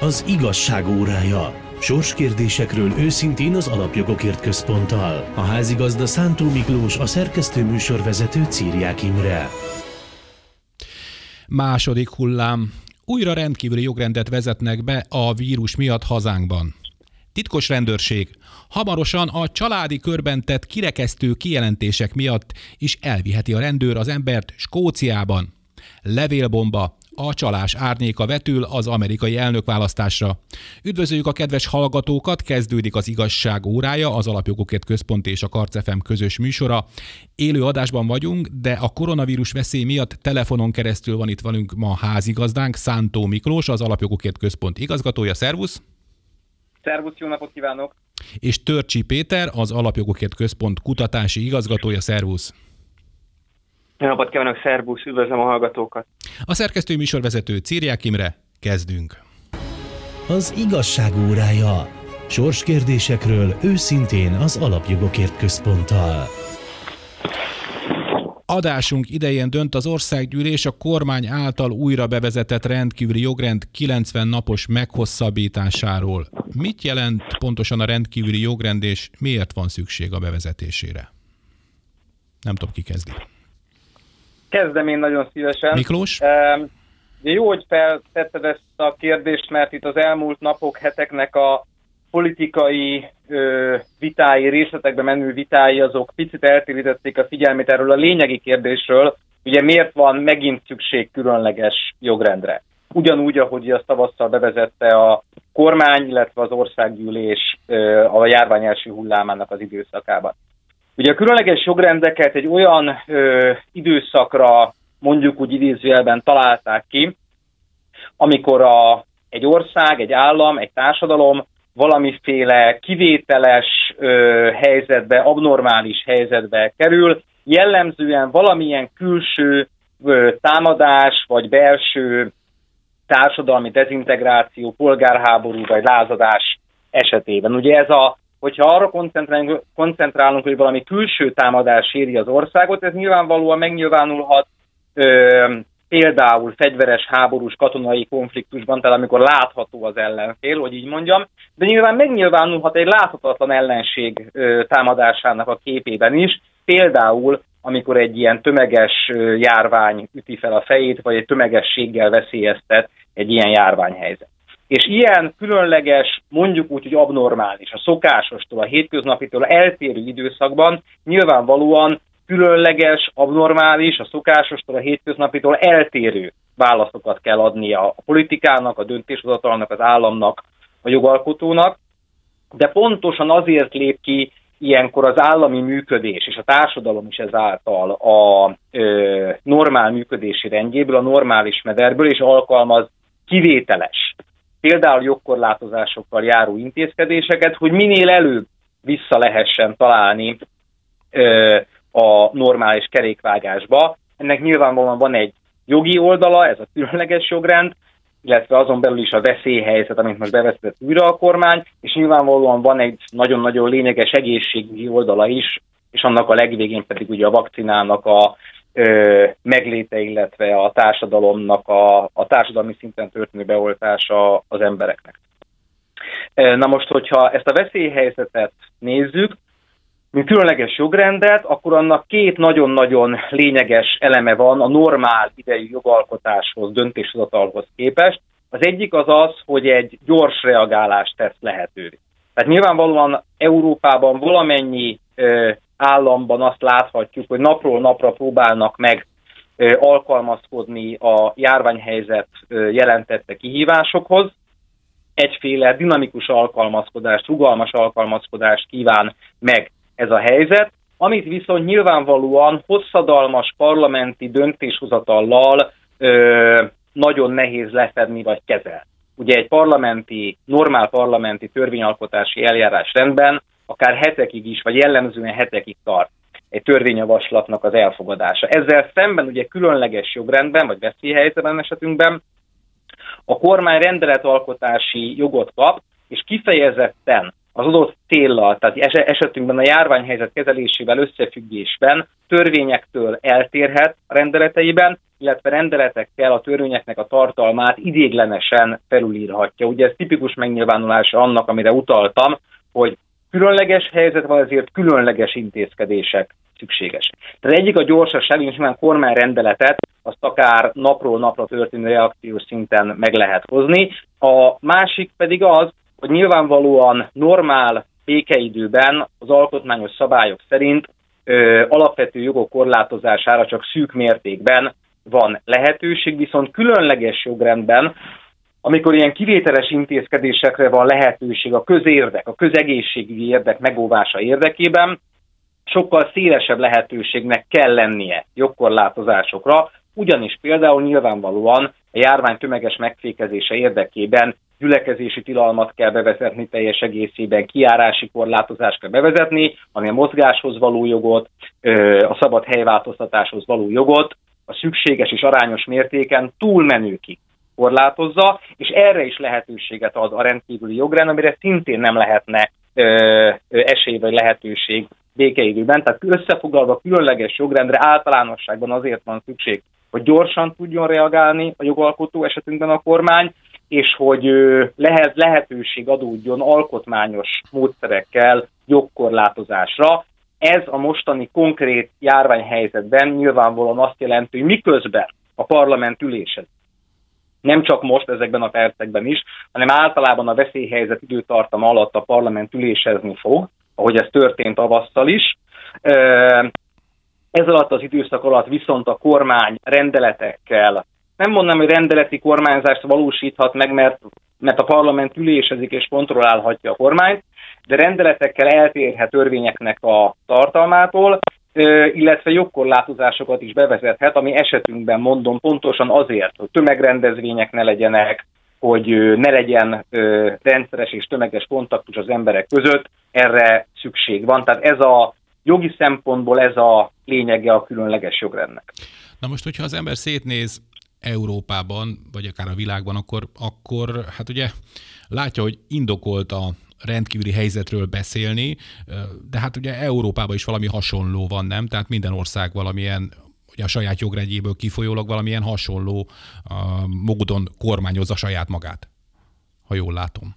Az igazság órája. Sorskérdésekről őszintén az Alapjogokért Központtal. A házigazda Szántó Miklós, a szerkesztő műsorvezető Círiák Imre. Második hullám. Újra rendkívüli jogrendet vezetnek be a vírus miatt hazánkban. Titkos rendőrség. Hamarosan a családi körben tett kirekesztő kijelentések miatt is elviheti a rendőr az embert Skóciában. Levélbomba. A csalás árnyéka vetül az amerikai elnökválasztásra. Üdvözöljük a kedves hallgatókat, kezdődik az igazság órája, az Alapjogokért Központ és a Karcefem közös műsora. Élő adásban vagyunk, de a koronavírus veszély miatt telefonon keresztül van itt velünk ma házigazdánk, Szántó Miklós, az Alapjogokért Központ igazgatója. Szervusz! Szervusz, jó napot kívánok! És Törcsi Péter, az Alapjogokért Központ kutatási igazgatója. Szervusz! Jó napot kívánok, szervusz, üdvözlöm a hallgatókat! A szerkesztő műsorvezető Círiák Imre, kezdünk! Az igazság órája. Sorskérdésekről őszintén az Alapjogokért Központtal. Adásunk idején dönt az országgyűlés a kormány által újra bevezetett rendkívüli jogrend 90 napos meghosszabbításáról. Mit jelent pontosan a rendkívüli jogrend, és miért van szükség a bevezetésére? Nem tudom, ki kezdi. Kezdem én nagyon szívesen. Miklós? Um, jó, hogy feltetted ezt a kérdést, mert itt az elmúlt napok, heteknek a politikai ö, vitái, részletekbe menő vitái, azok picit eltérítették a figyelmét erről a lényegi kérdésről, ugye miért van megint szükség különleges jogrendre. Ugyanúgy, ahogy a tavasszal bevezette a kormány, illetve az országgyűlés ö, a járvány első hullámának az időszakában. Ugye a különleges jogrendeket egy olyan ö, időszakra, mondjuk úgy idézőjelben találták ki, amikor a, egy ország, egy állam, egy társadalom valamiféle kivételes ö, helyzetbe, abnormális helyzetbe kerül, jellemzően valamilyen külső ö, támadás vagy belső társadalmi dezintegráció, polgárháború vagy lázadás esetében. Ugye ez a, hogyha arra koncentrálunk, koncentrálunk, hogy valami külső támadás éri az országot, ez nyilvánvalóan megnyilvánulhat ö, például fegyveres háborús katonai konfliktusban, tehát amikor látható az ellenfél, hogy így mondjam, de nyilván megnyilvánulhat egy láthatatlan ellenség ö, támadásának a képében is, például amikor egy ilyen tömeges járvány üti fel a fejét, vagy egy tömegességgel veszélyeztet egy ilyen járványhelyzet. És ilyen különleges, mondjuk úgy, hogy abnormális, a szokásostól, a hétköznapitól eltérő időszakban nyilvánvalóan különleges, abnormális, a szokásostól, a hétköznapitól eltérő válaszokat kell adnia a politikának, a döntéshozatalnak, az államnak, a jogalkotónak, de pontosan azért lép ki ilyenkor az állami működés és a társadalom is ezáltal a ö, normál működési rendjéből, a normális mederből, és alkalmaz kivételes, például jogkorlátozásokkal járó intézkedéseket, hogy minél előbb vissza lehessen találni ö, a normális kerékvágásba. Ennek nyilvánvalóan van egy jogi oldala, ez a különleges jogrend, illetve azon belül is a veszélyhelyzet, amit most bevezetett újra a kormány, és nyilvánvalóan van egy nagyon-nagyon lényeges egészségügyi oldala is, és annak a legvégén pedig ugye a vakcinának a ö, megléte, illetve a társadalomnak a, a társadalmi szinten történő beoltása az embereknek. Na most, hogyha ezt a veszélyhelyzetet nézzük, mint különleges jogrendet, akkor annak két nagyon-nagyon lényeges eleme van a normál idejű jogalkotáshoz, döntéshozatalhoz képest. Az egyik az az, hogy egy gyors reagálást tesz lehetővé. Tehát nyilvánvalóan Európában valamennyi államban azt láthatjuk, hogy napról napra próbálnak meg alkalmazkodni a járványhelyzet jelentette kihívásokhoz. Egyféle dinamikus alkalmazkodást, rugalmas alkalmazkodást kíván meg ez a helyzet, amit viszont nyilvánvalóan hosszadalmas parlamenti döntéshozatallal ö, nagyon nehéz lefedni vagy kezelni. Ugye egy parlamenti, normál parlamenti törvényalkotási eljárás rendben akár hetekig is, vagy jellemzően hetekig tart egy törvényjavaslatnak az elfogadása. Ezzel szemben ugye különleges jogrendben, vagy veszélyhelyzetben esetünkben a kormány rendeletalkotási jogot kap, és kifejezetten az adott céllal, tehát esetünkben a járványhelyzet kezelésével összefüggésben törvényektől eltérhet a rendeleteiben, illetve rendeletekkel a törvényeknek a tartalmát idéglenesen felülírhatja. Ugye ez tipikus megnyilvánulása annak, amire utaltam, hogy különleges helyzet van, ezért különleges intézkedések szükséges. Tehát egyik a gyorsaság, és nyilván kormányrendeletet azt akár napról napra történő reakciós szinten meg lehet hozni. A másik pedig az, hogy nyilvánvalóan normál békeidőben az alkotmányos szabályok szerint ö, alapvető jogok korlátozására csak szűk mértékben van lehetőség, viszont különleges jogrendben, amikor ilyen kivételes intézkedésekre van lehetőség a közérdek, a közegészségügyi érdek megóvása érdekében, sokkal szélesebb lehetőségnek kell lennie jogkorlátozásokra, ugyanis például nyilvánvalóan a járvány tömeges megfékezése érdekében gyülekezési tilalmat kell bevezetni teljes egészében, kiárási korlátozást kell bevezetni, ami a mozgáshoz való jogot, a szabad helyváltoztatáshoz való jogot a szükséges és arányos mértéken túlmenőkig korlátozza, és erre is lehetőséget ad a rendkívüli jogrend, amire szintén nem lehetne ö, esély vagy lehetőség békeidőben. Tehát összefoglalva különleges jogrendre általánosságban azért van szükség, hogy gyorsan tudjon reagálni a jogalkotó esetünkben a kormány, és hogy lehet, lehetőség adódjon alkotmányos módszerekkel jogkorlátozásra. Ez a mostani konkrét járványhelyzetben nyilvánvalóan azt jelenti, hogy miközben a parlament ülésezik, nem csak most ezekben a percekben is, hanem általában a veszélyhelyzet időtartam alatt a parlament ülésezni fog, ahogy ez történt avasszal is. Ez alatt az időszak alatt viszont a kormány rendeletekkel, nem mondom, hogy rendeleti kormányzást valósíthat meg, mert, mert a parlament ülésezik és kontrollálhatja a kormányt, de rendeletekkel eltérhet törvényeknek a tartalmától, illetve jogkorlátozásokat is bevezethet, ami esetünkben mondom pontosan azért, hogy tömegrendezvények ne legyenek, hogy ne legyen rendszeres és tömeges kontaktus az emberek között, erre szükség van. Tehát ez a jogi szempontból ez a lényege a különleges jogrendnek. Na most, hogyha az ember szétnéz Európában, vagy akár a világban, akkor, akkor hát ugye látja, hogy indokolt a rendkívüli helyzetről beszélni, de hát ugye Európában is valami hasonló van, nem? Tehát minden ország valamilyen ugye a saját jogrendjéből kifolyólag valamilyen hasonló uh, módon kormányozza saját magát, ha jól látom.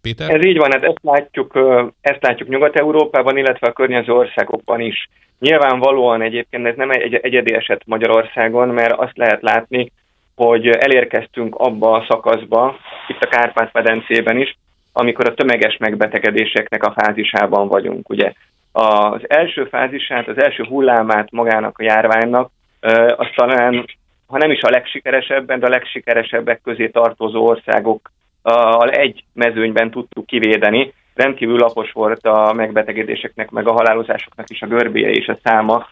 Péter? Ez így van, hát ezt látjuk, ezt látjuk Nyugat-Európában, illetve a környező országokban is. Nyilvánvalóan egyébként ez nem egy egyedi eset Magyarországon, mert azt lehet látni, hogy elérkeztünk abba a szakaszba, itt a Kárpát-medencében is, amikor a tömeges megbetegedéseknek a fázisában vagyunk. Ugye az első fázisát, az első hullámát magának a járványnak, az talán, ha nem is a legsikeresebben, de a legsikeresebbek közé tartozó országok egy mezőnyben tudtuk kivédeni. Rendkívül lapos volt a megbetegedéseknek, meg a halálozásoknak is a görbéje és a száma.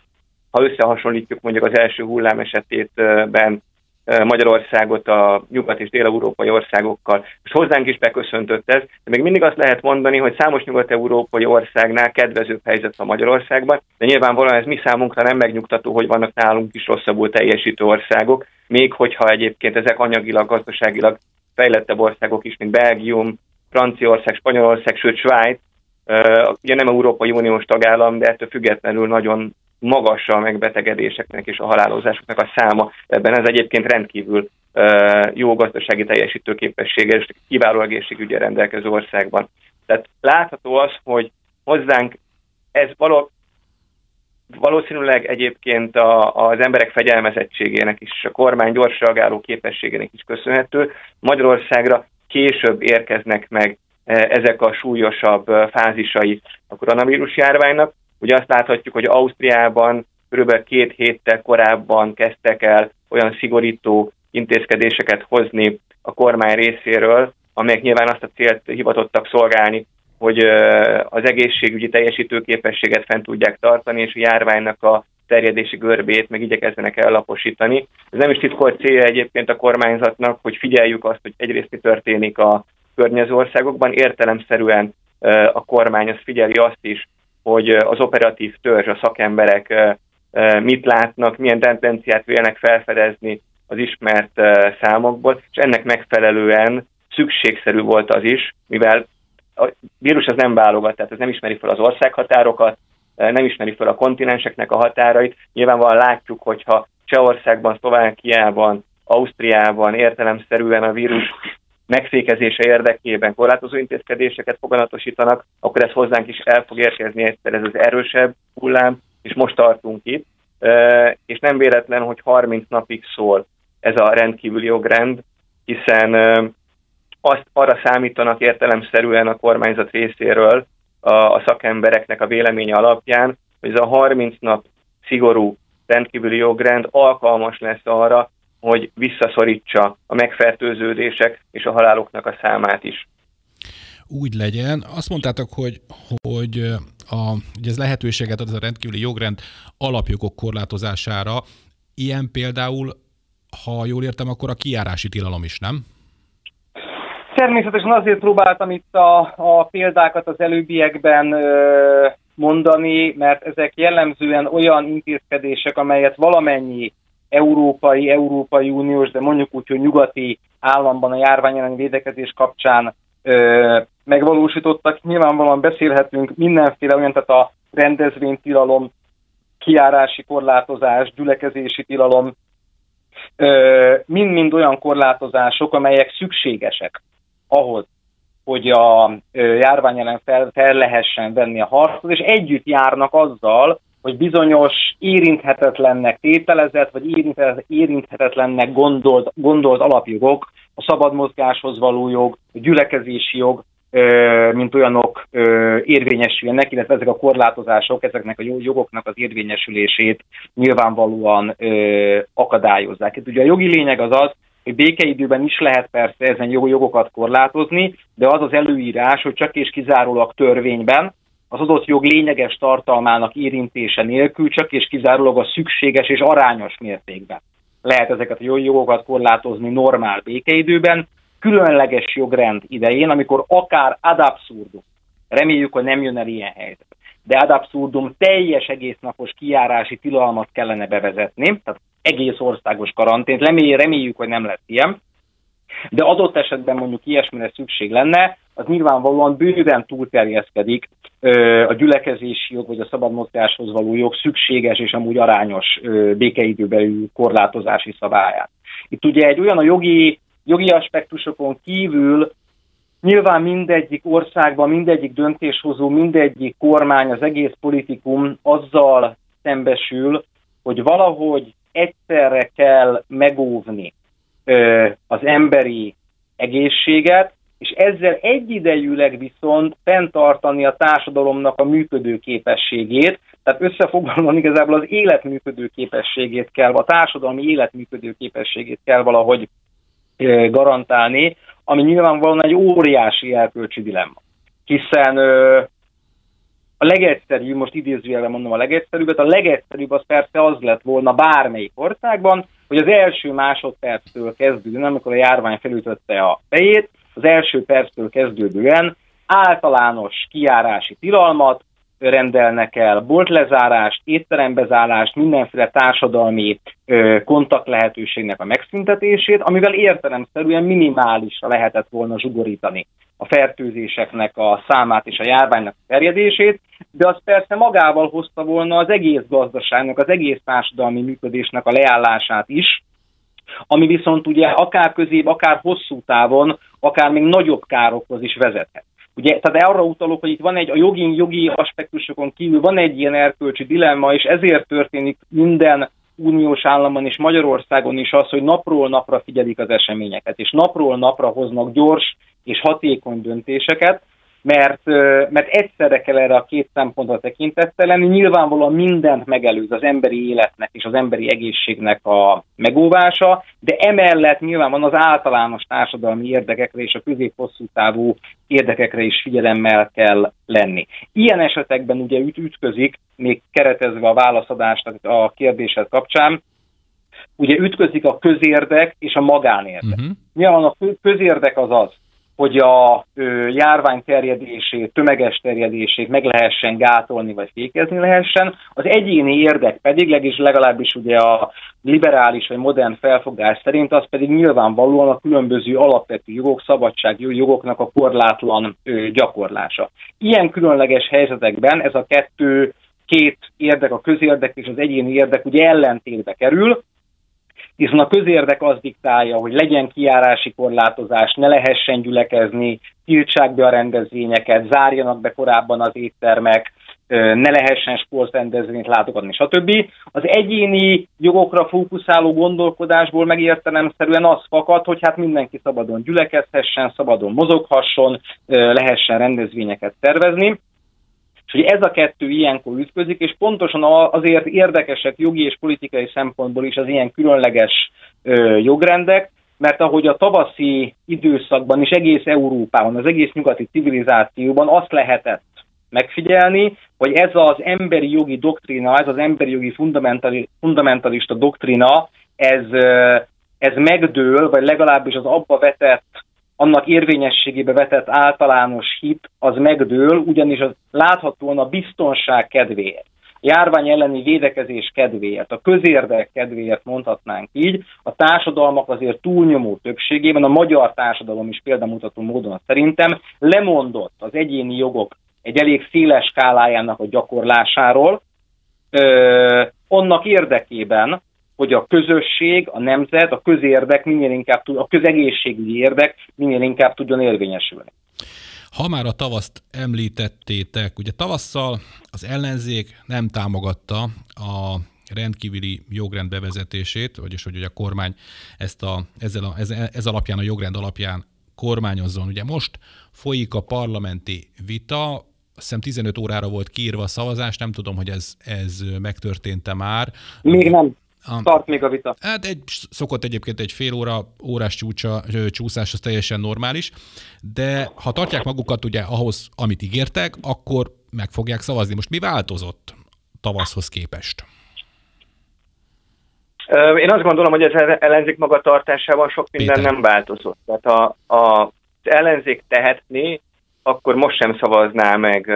Ha összehasonlítjuk mondjuk az első hullám esetében Magyarországot a nyugat- és dél-európai országokkal, és hozzánk is beköszöntött ez, de még mindig azt lehet mondani, hogy számos nyugat-európai országnál kedvezőbb helyzet a Magyarországban, de nyilvánvalóan ez mi számunkra nem megnyugtató, hogy vannak nálunk is rosszabbul teljesítő országok, még hogyha egyébként ezek anyagilag, gazdaságilag fejlettebb országok is, mint Belgium, Franciaország, Spanyolország, sőt Svájc, ugye nem Európai Uniós tagállam, de ettől függetlenül nagyon magas a megbetegedéseknek és a halálozásoknak a száma. Ebben ez egyébként rendkívül jó gazdasági teljesítőképessége és kiváló egészségügyi rendelkező országban. Tehát látható az, hogy hozzánk ez való, valószínűleg egyébként a, az emberek fegyelmezettségének is, a kormány gyors reagáló képességének is köszönhető. Magyarországra később érkeznek meg ezek a súlyosabb fázisai a koronavírus járványnak, Ugye azt láthatjuk, hogy Ausztriában kb. két héttel korábban kezdtek el olyan szigorító intézkedéseket hozni a kormány részéről, amelyek nyilván azt a célt hivatottak szolgálni, hogy az egészségügyi teljesítőképességet fent tudják tartani, és a járványnak a terjedési görbét meg igyekezzenek ellaposítani. Ez nem is titkolt célja egyébként a kormányzatnak, hogy figyeljük azt, hogy egyrészt mi történik a környező országokban, értelemszerűen a kormány azt figyeli azt is, hogy az operatív törzs, a szakemberek mit látnak, milyen tendenciát vélnek felfedezni az ismert számokból, és ennek megfelelően szükségszerű volt az is, mivel a vírus az nem válogat, tehát ez nem ismeri fel az országhatárokat, nem ismeri fel a kontinenseknek a határait. Nyilvánvalóan látjuk, hogyha Csehországban, Szlovákiában, Ausztriában értelemszerűen a vírus megfékezése érdekében korlátozó intézkedéseket foganatosítanak, akkor ez hozzánk is el fog érkezni egyszer ez az erősebb hullám, és most tartunk itt. És nem véletlen, hogy 30 napig szól ez a rendkívüli jogrend, hiszen azt arra számítanak értelemszerűen a kormányzat részéről a, a szakembereknek a véleménye alapján, hogy ez a 30 nap szigorú rendkívüli jogrend alkalmas lesz arra, hogy visszaszorítsa a megfertőződések és a haláloknak a számát is. Úgy legyen. Azt mondtátok, hogy, hogy a, hogy ez lehetőséget ad ez a rendkívüli jogrend alapjogok korlátozására. Ilyen például, ha jól értem, akkor a kiárási tilalom is, nem? Természetesen azért próbáltam itt a, a példákat az előbbiekben ö, mondani, mert ezek jellemzően olyan intézkedések, amelyet valamennyi európai, Európai Uniós, de mondjuk úgy, hogy nyugati államban a járvány elleni védekezés kapcsán ö, megvalósítottak. Nyilvánvalóan beszélhetünk mindenféle olyan, tehát a rendezvénytilalom, kiárási korlátozás, gyülekezési tilalom, mind-mind olyan korlátozások, amelyek szükségesek ahhoz, hogy a járvány ellen fel, fel lehessen venni a harcot, és együtt járnak azzal, hogy bizonyos érinthetetlennek tételezett, vagy érinthetetlennek gondolt, gondolt alapjogok, a szabad mozgáshoz való jog, a gyülekezési jog, mint olyanok érvényesülnek, illetve ezek a korlátozások, ezeknek a jogoknak az érvényesülését nyilvánvalóan akadályozzák. Itt ugye a jogi lényeg az az, hogy békeidőben is lehet persze ezen jogokat korlátozni, de az az előírás, hogy csak és kizárólag törvényben, az adott jog lényeges tartalmának érintése nélkül csak és kizárólag a szükséges és arányos mértékben lehet ezeket a jogokat korlátozni normál békeidőben, különleges jogrend idején, amikor akár ad absurdum, reméljük, hogy nem jön el ilyen helyzet, de ad absurdum teljes egésznapos kiárási tilalmat kellene bevezetni, tehát egész országos karantént, reméljük, hogy nem lesz ilyen, de adott esetben mondjuk ilyesmire szükség lenne, az nyilvánvalóan bőven túlterjeszkedik a gyülekezési jog vagy a szabad mozgáshoz való jog szükséges és amúgy arányos békeidőbeli korlátozási szabályát. Itt ugye egy olyan a jogi, jogi aspektusokon kívül nyilván mindegyik országban, mindegyik döntéshozó, mindegyik kormány, az egész politikum azzal szembesül, hogy valahogy egyszerre kell megóvni az emberi egészséget, és ezzel egyidejűleg viszont fenntartani a társadalomnak a működő képességét, tehát összefoglalóan igazából az életműködő képességét kell, a társadalmi életműködő képességét kell valahogy garantálni, ami nyilvánvalóan egy óriási erkölcsi dilemma. Hiszen a legegyszerűbb, most idézőjelben mondom a legegyszerűbbet, a legegyszerűbb az persze az lett volna bármelyik országban, hogy az első másodperctől kezdődően, amikor a járvány felütötte a fejét, az első perctől kezdődően általános kiárási tilalmat rendelnek el, boltlezárást, étterembezárást, mindenféle társadalmi ö, kontakt lehetőségnek a megszüntetését, amivel értelemszerűen minimálisra lehetett volna zsugorítani a fertőzéseknek a számát és a járványnak a terjedését, de az persze magával hozta volna az egész gazdaságnak, az egész társadalmi működésnek a leállását is, ami viszont ugye akár közép, akár hosszú távon, akár még nagyobb károkhoz is vezethet. Ugye, tehát arra utalok, hogy itt van egy, a jogi, jogi aspektusokon kívül van egy ilyen erkölcsi dilemma, és ezért történik minden uniós államban és Magyarországon is az, hogy napról napra figyelik az eseményeket, és napról napra hoznak gyors és hatékony döntéseket, mert, mert egyszerre kell erre a két szempontra tekintettel lenni. Nyilvánvalóan mindent megelőz az emberi életnek és az emberi egészségnek a megóvása, de emellett nyilván van az általános társadalmi érdekekre és a közép-hosszú távú érdekekre is figyelemmel kell lenni. Ilyen esetekben ugye üt ütközik, még keretezve a válaszadást a kérdésed kapcsán, ugye ütközik a közérdek és a magánérdek. Uh-huh. Nyilván a közérdek az az, hogy a ö, járvány terjedését, tömeges terjedését meg lehessen gátolni, vagy fékezni lehessen. Az egyéni érdek pedig, legalábbis ugye a liberális vagy modern felfogás szerint, az pedig nyilvánvalóan a különböző alapvető jogok, szabadsági jogoknak a korlátlan ö, gyakorlása. Ilyen különleges helyzetekben ez a kettő, két érdek, a közérdek és az egyéni érdek ugye ellentétbe kerül, hiszen a közérdek az diktálja, hogy legyen kiárási korlátozás, ne lehessen gyülekezni, tiltsák be a rendezvényeket, zárjanak be korábban az éttermek, ne lehessen sportrendezvényt látogatni, stb. Az egyéni jogokra fókuszáló gondolkodásból megértelemszerűen az fakad, hogy hát mindenki szabadon gyülekezhessen, szabadon mozoghasson, lehessen rendezvényeket tervezni. És ez a kettő ilyenkor ütközik, és pontosan azért érdekesek jogi és politikai szempontból is az ilyen különleges jogrendek, mert ahogy a tavaszi időszakban is egész Európában, az egész nyugati civilizációban azt lehetett megfigyelni, hogy ez az emberi jogi doktrina, ez az emberi jogi fundamentalista doktrina, ez, ez megdől, vagy legalábbis az abba vetett, annak érvényességébe vetett általános hit, az megdől, ugyanis az láthatóan a biztonság kedvéért. Járvány elleni védekezés kedvéért, a közérdek kedvéért mondhatnánk így, a társadalmak azért túlnyomó többségében, a magyar társadalom is példamutató módon szerintem lemondott az egyéni jogok egy elég széles skálájának a gyakorlásáról, ö, annak érdekében, hogy a közösség, a nemzet, a közérdek minél inkább a közegészségügyi érdek minél inkább tudjon érvényesülni. Ha már a tavaszt említettétek, ugye tavasszal az ellenzék nem támogatta a rendkívüli jogrend bevezetését, vagyis hogy a kormány ezt a, ezzel a, ez, ez alapján, a jogrend alapján kormányozzon. Ugye most folyik a parlamenti vita, azt hiszem 15 órára volt kiírva a szavazás, nem tudom, hogy ez, ez megtörtént-e már. Még nem. Tart még a vita. Hát egy, szokott egyébként egy fél óra, órás csúcsa, csúszás, az teljesen normális, de ha tartják magukat ugye ahhoz, amit ígértek, akkor meg fogják szavazni. Most mi változott tavaszhoz képest? Én azt gondolom, hogy az ellenzék magatartásában sok minden Péter. nem változott. Tehát a, a, az ellenzék tehetné, akkor most sem szavazná meg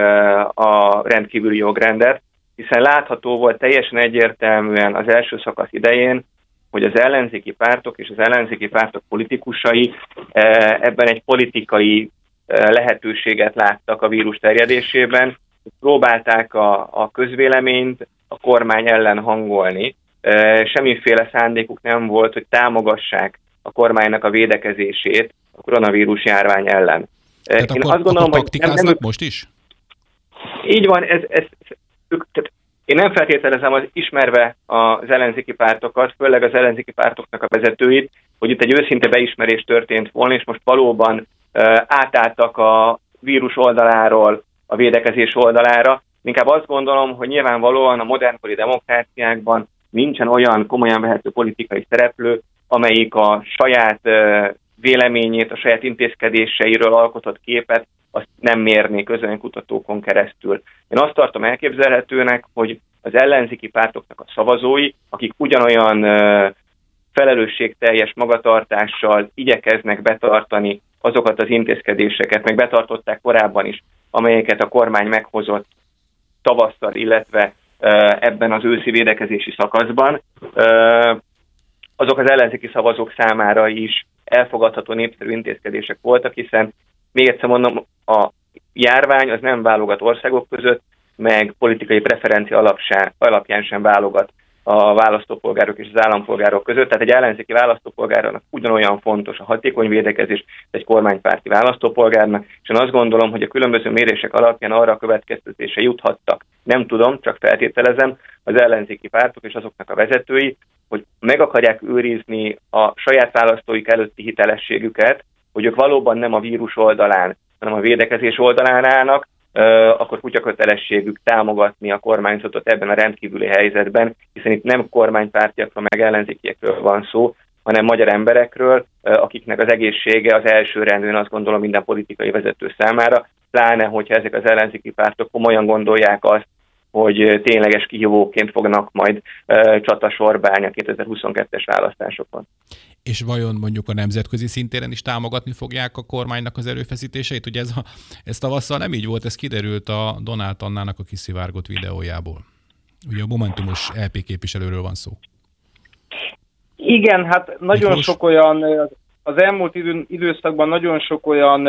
a rendkívüli jogrendet, hiszen látható volt teljesen egyértelműen az első szakasz idején, hogy az ellenzéki pártok és az ellenzéki pártok politikusai eh, ebben egy politikai eh, lehetőséget láttak a vírus terjedésében, próbálták a, a közvéleményt a kormány ellen hangolni. Eh, semmiféle szándékuk nem volt, hogy támogassák a kormánynak a védekezését a koronavírus járvány ellen. Tehát Én akkor, azt gondolom, akkor hogy nem, nem, most is? Így van, ez, ez ők, tehát én nem feltételezem az ismerve az ellenzéki pártokat, főleg az ellenzéki pártoknak a vezetőit, hogy itt egy őszinte beismerés történt volna, és most valóban uh, átálltak a vírus oldaláról a védekezés oldalára. Inkább azt gondolom, hogy nyilvánvalóan a modernkori demokráciákban nincsen olyan komolyan vehető politikai szereplő, amelyik a saját uh, véleményét, a saját intézkedéseiről alkotott képet azt nem mérni közönkutatókon keresztül. Én azt tartom elképzelhetőnek, hogy az ellenzéki pártoknak a szavazói, akik ugyanolyan felelősségteljes magatartással igyekeznek betartani azokat az intézkedéseket, meg betartották korábban is, amelyeket a kormány meghozott tavasszal, illetve ebben az őszi védekezési szakaszban, azok az ellenzéki szavazók számára is elfogadható népszerű intézkedések voltak, hiszen még egyszer mondom, a járvány az nem válogat országok között, meg politikai preferencia alapján, sem válogat a választópolgárok és az állampolgárok között. Tehát egy ellenzéki választópolgárnak ugyanolyan fontos a hatékony védekezés, egy kormánypárti választópolgárnak, és én azt gondolom, hogy a különböző mérések alapján arra a következtetése juthattak. Nem tudom, csak feltételezem, az ellenzéki pártok és azoknak a vezetői, hogy meg akarják őrizni a saját választóik előtti hitelességüket, hogy ők valóban nem a vírus oldalán, hanem a védekezés oldalán állnak, akkor kutyakötelességük támogatni a kormányzatot ebben a rendkívüli helyzetben, hiszen itt nem kormánypártiakról, meg ellenzékiekről van szó, hanem magyar emberekről, akiknek az egészsége az első rendőn azt gondolom minden politikai vezető számára, pláne, hogyha ezek az ellenzéki pártok komolyan gondolják azt, hogy tényleges kihívóként fognak majd csatasorba állni a 2022-es választásokon és vajon mondjuk a nemzetközi szintéren is támogatni fogják a kormánynak az erőfeszítéseit? Ugye ez, a, ez tavasszal nem így volt, ez kiderült a Donát Annának a kiszivárgott videójából. Ugye a Momentumos LP képviselőről van szó. Igen, hát nagyon Miklós? sok olyan, az elmúlt idő, időszakban nagyon sok olyan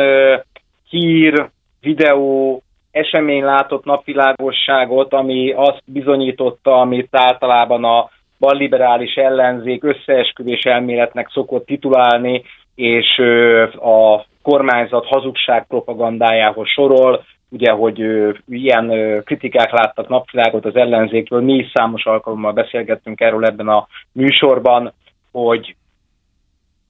hír, videó, esemény látott napvilágosságot, ami azt bizonyította, amit általában a balliberális ellenzék összeesküvés elméletnek szokott titulálni, és a kormányzat hazugság propagandájához sorol, ugye, hogy ilyen kritikák láttak napvilágot az ellenzékről, mi is számos alkalommal beszélgettünk erről ebben a műsorban, hogy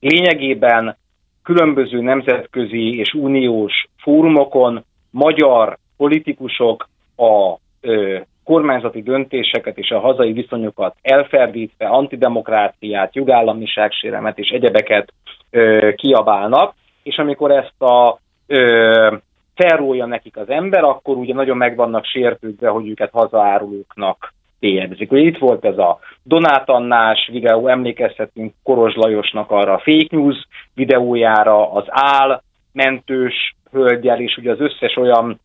lényegében különböző nemzetközi és uniós fórumokon magyar politikusok a ö, kormányzati döntéseket és a hazai viszonyokat elferdítve, antidemokráciát, jogállamiságséremet és egyebeket ö, kiabálnak, és amikor ezt a ö, felrólja nekik az ember, akkor ugye nagyon meg vannak sértődve, hogy őket hazaárulóknak bélyegzik. Ugye itt volt ez a Donát Annás videó, emlékezhetünk Koros Lajosnak arra a fake news videójára, az áll mentős hölgyel, és ugye az összes olyan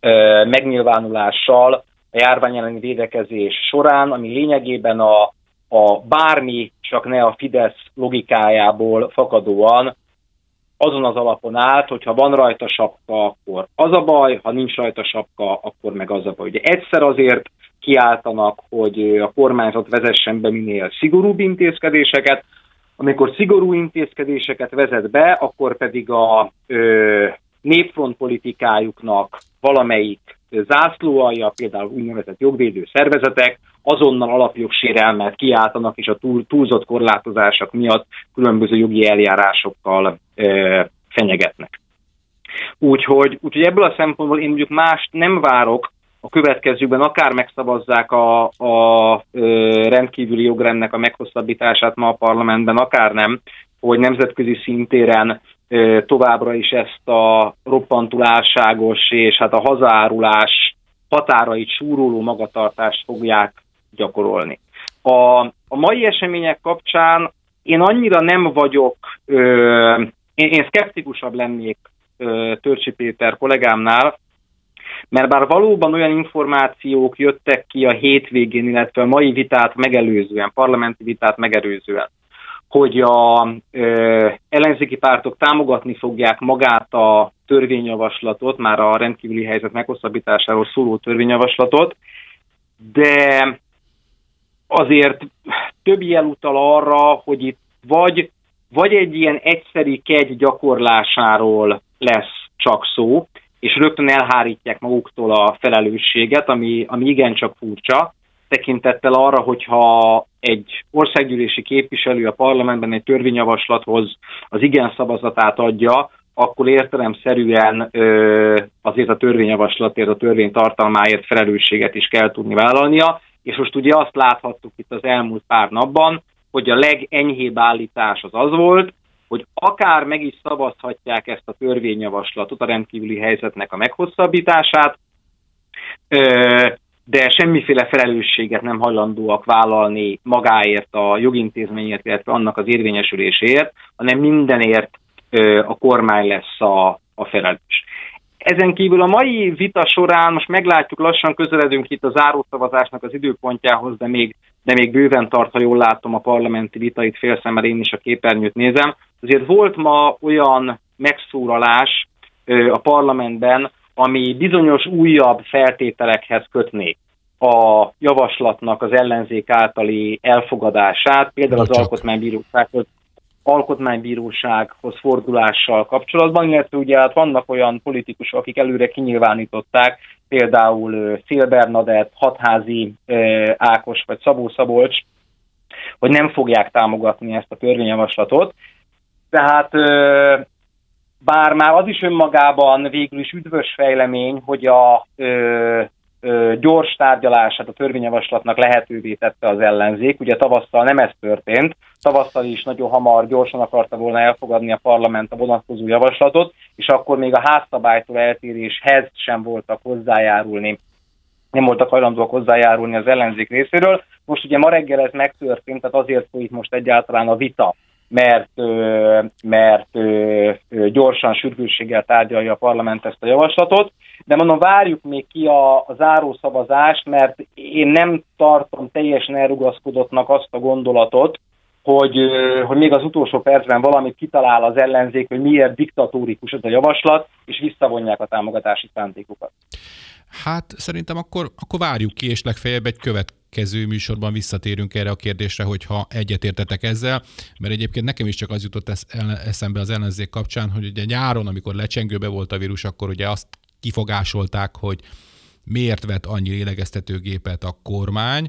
ö, megnyilvánulással a járvány elleni védekezés során, ami lényegében a, a bármi, csak ne a Fidesz logikájából fakadóan azon az alapon állt, hogy ha van rajta sapka, akkor az a baj, ha nincs rajta sapka, akkor meg az a baj. Ugye egyszer azért kiáltanak, hogy a kormányzat vezessen be minél szigorúbb intézkedéseket, amikor szigorú intézkedéseket vezet be, akkor pedig a ö, népfront politikájuknak valamelyik zászlóalja, például úgynevezett jogvédő szervezetek, azonnal alapjogsérelmet kiáltanak, és a túl, túlzott korlátozások miatt különböző jogi eljárásokkal ö, fenyegetnek. Úgyhogy, úgyhogy ebből a szempontból én mondjuk mást nem várok a következőben akár megszavazzák a, a ö, rendkívüli jogrendnek a meghosszabbítását ma a parlamentben, akár nem, hogy nemzetközi szintéren továbbra is ezt a roppantul álságos és hát a hazárulás határait súroló magatartást fogják gyakorolni. A, a mai események kapcsán én annyira nem vagyok, ö, én, én szkeptikusabb lennék Törcsi Péter kollégámnál, mert bár valóban olyan információk jöttek ki a hétvégén, illetve a mai vitát megelőzően, parlamenti vitát megelőzően, hogy a ö, ellenzéki pártok támogatni fogják magát a törvényjavaslatot, már a rendkívüli helyzet meghosszabbításáról szóló törvényjavaslatot, de azért több jel utal arra, hogy itt vagy, vagy egy ilyen egyszeri kegy gyakorlásáról lesz csak szó, és rögtön elhárítják maguktól a felelősséget, ami, ami igencsak furcsa, tekintettel arra, hogyha egy országgyűlési képviselő a parlamentben egy törvényjavaslathoz az igen szavazatát adja, akkor értelemszerűen ö, azért a törvényjavaslatért, a törvény tartalmáért felelősséget is kell tudni vállalnia, és most ugye azt láthattuk itt az elmúlt pár napban, hogy a legenyhébb állítás az az volt, hogy akár meg is szavazhatják ezt a törvényjavaslatot, a rendkívüli helyzetnek a meghosszabbítását, de semmiféle felelősséget nem hajlandóak vállalni magáért, a jogintézményért, illetve annak az érvényesüléséért, hanem mindenért a kormány lesz a, a felelős. Ezen kívül a mai vita során most meglátjuk, lassan közeledünk itt a zárószavazásnak az időpontjához, de még, de még bőven tart, ha jól látom a parlamenti vitait félszemmel én is a képernyőt nézem. Azért volt ma olyan megszólalás a parlamentben, ami bizonyos újabb feltételekhez kötné a javaslatnak az ellenzék általi elfogadását, például az alkotmánybírósághoz, alkotmánybírósághoz fordulással kapcsolatban, illetve ugye hát vannak olyan politikusok, akik előre kinyilvánították, például Szél Bernadett, Hatházi Ákos vagy Szabó Szabolcs, hogy nem fogják támogatni ezt a törvényjavaslatot, tehát bár már az is önmagában végül is üdvös fejlemény, hogy a ö, ö, gyors tárgyalását a törvényjavaslatnak lehetővé tette az ellenzék. Ugye tavasszal nem ez történt, tavasszal is nagyon hamar, gyorsan akarta volna elfogadni a parlament a vonatkozó javaslatot, és akkor még a házszabálytól eltéréshez sem voltak hozzájárulni nem voltak hajlandóak hozzájárulni az ellenzék részéről. Most ugye ma reggel ez megtörtént, tehát azért folyik most egyáltalán a vita mert, mert gyorsan, sürgősséggel tárgyalja a parlament ezt a javaslatot. De mondom, várjuk még ki a, a zárószavazást, mert én nem tartom teljesen elrugaszkodottnak azt a gondolatot, hogy, hogy még az utolsó percben valamit kitalál az ellenzék, hogy miért diktatórikus ez a javaslat, és visszavonják a támogatási szándékukat. Hát szerintem akkor, akkor várjuk ki, és legfeljebb egy követ, következő műsorban visszatérünk erre a kérdésre, hogyha egyetértetek ezzel, mert egyébként nekem is csak az jutott eszembe az ellenzék kapcsán, hogy ugye nyáron, amikor lecsengőbe volt a vírus, akkor ugye azt kifogásolták, hogy miért vett annyi lélegeztetőgépet a kormány,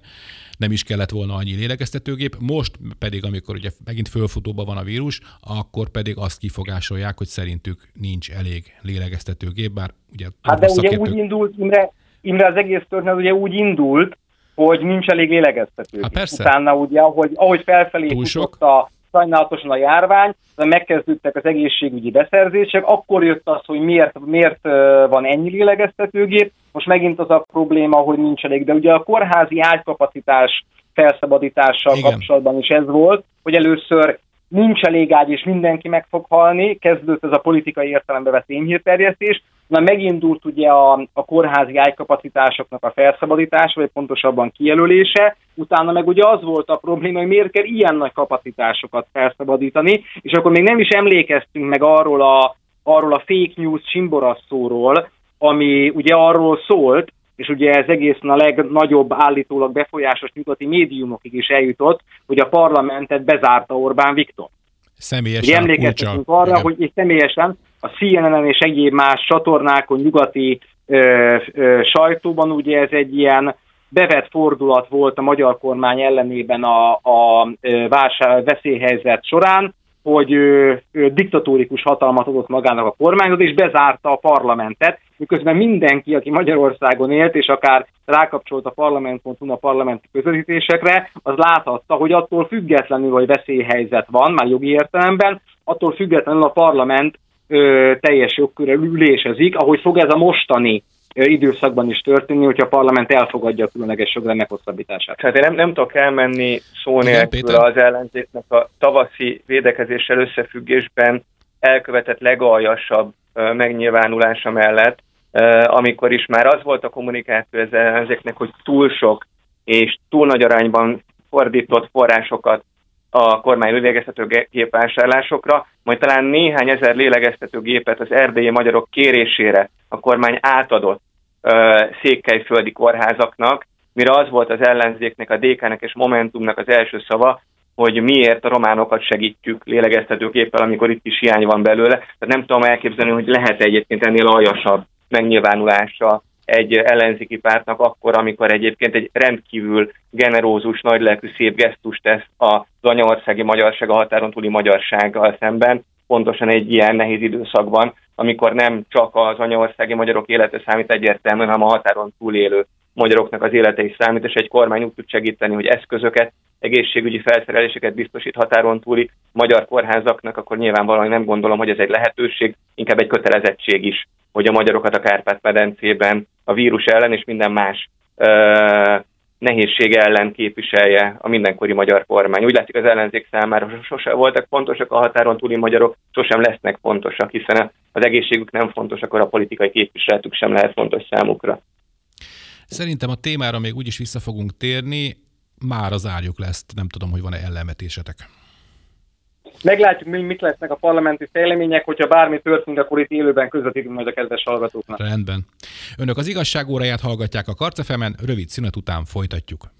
nem is kellett volna annyi lélegeztetőgép, most pedig, amikor ugye megint fölfutóban van a vírus, akkor pedig azt kifogásolják, hogy szerintük nincs elég lélegeztetőgép, bár ugye... Hát de ugye úgy indult, Imre, Imre az egész történet ugye úgy indult, hogy nincs elég lélegeztető. Hát persze. Utána ugye, ahogy, ahogy felfelé Túl futott a, sajnálatosan a járvány, megkezdődtek az egészségügyi beszerzések, akkor jött az, hogy miért, miért van ennyi lélegeztetőgép, most megint az a probléma, hogy nincs elég, de ugye a kórházi ágykapacitás felszabadítással Igen. kapcsolatban is ez volt, hogy először nincs elég ágy, és mindenki meg fog halni, kezdődött ez a politikai értelembe vett énhírterjesztés, Na megindult ugye a, a kórházi ágykapacitásoknak a felszabadítása, vagy pontosabban kijelölése, utána meg ugye az volt a probléma, hogy miért kell ilyen nagy kapacitásokat felszabadítani, és akkor még nem is emlékeztünk meg arról a, arról a fake news csimborasszóról, ami ugye arról szólt, és ugye ez egészen a legnagyobb állítólag befolyásos nyugati médiumokig is eljutott, hogy a parlamentet bezárta Orbán Viktor. Személyesen emlékeztetünk arra, Igen. hogy és személyesen a CNN-en és egyéb más csatornákon, nyugati ö, ö, sajtóban ugye ez egy ilyen bevett fordulat volt a magyar kormány ellenében a, a válság veszélyhelyzet során, hogy ő, ő diktatórikus hatalmat adott magának a kormányzat, és bezárta a parlamentet, miközben mindenki, aki Magyarországon élt, és akár rákapcsolt a parlament.hu a parlamenti közvetítésekre, az láthatta, hogy attól függetlenül, hogy veszélyhelyzet van, már jogi értelemben, attól függetlenül a parlament ö, teljes jogkörrel ülésezik, ahogy fog ez a mostani időszakban is történni, hogyha a parlament elfogadja a különleges jogrend meghosszabbítását. Tehát én nem, nem tudok elmenni szó nélkül az ellenzéknek a tavaszi védekezéssel összefüggésben elkövetett legaljasabb megnyilvánulása mellett, amikor is már az volt a kommunikáció az ellenzéknek, hogy túl sok és túl nagy arányban fordított forrásokat a kormány lélegeztető gépvásárlásokra, majd talán néhány ezer lélegeztető gépet az erdélyi magyarok kérésére a kormány átadott uh, székelyföldi kórházaknak, mire az volt az ellenzéknek, a DK-nek és Momentumnak az első szava, hogy miért a románokat segítjük lélegeztetőképpel, amikor itt is hiány van belőle. Tehát nem tudom elképzelni, hogy lehet egyébként ennél aljasabb megnyilvánulása egy ellenzéki pártnak akkor, amikor egyébként egy rendkívül generózus, nagylelkű, szép gesztust tesz az anyaországi magyarság a határon túli magyarsággal szemben, pontosan egy ilyen nehéz időszakban, amikor nem csak az anyaországi magyarok élete számít egyértelműen, hanem a határon túlélő magyaroknak az élete is számít, és egy kormány úgy tud segíteni, hogy eszközöket, egészségügyi felszereléseket biztosít határon túli magyar kórházaknak, akkor nyilvánvalóan nem gondolom, hogy ez egy lehetőség, inkább egy kötelezettség is, hogy a magyarokat a Kárpát-medencében a vírus ellen és minden más ö, nehézség ellen képviselje a mindenkori magyar kormány. Úgy látszik az ellenzék számára sose voltak fontosak a határon túli magyarok, sosem lesznek fontosak, hiszen az egészségük nem fontos, akkor a politikai képviseletük sem lehet fontos számukra. Szerintem a témára még úgyis vissza fogunk térni, már az árjuk lesz, nem tudom, hogy van-e ellenvetésetek. Meglátjuk, mit lesznek a parlamenti fejlemények, hogyha bármi történik, akkor itt élőben közvetítünk majd a kedves hallgatóknak. Rendben. Önök az igazság óráját hallgatják a Karcefemen, rövid szünet után folytatjuk.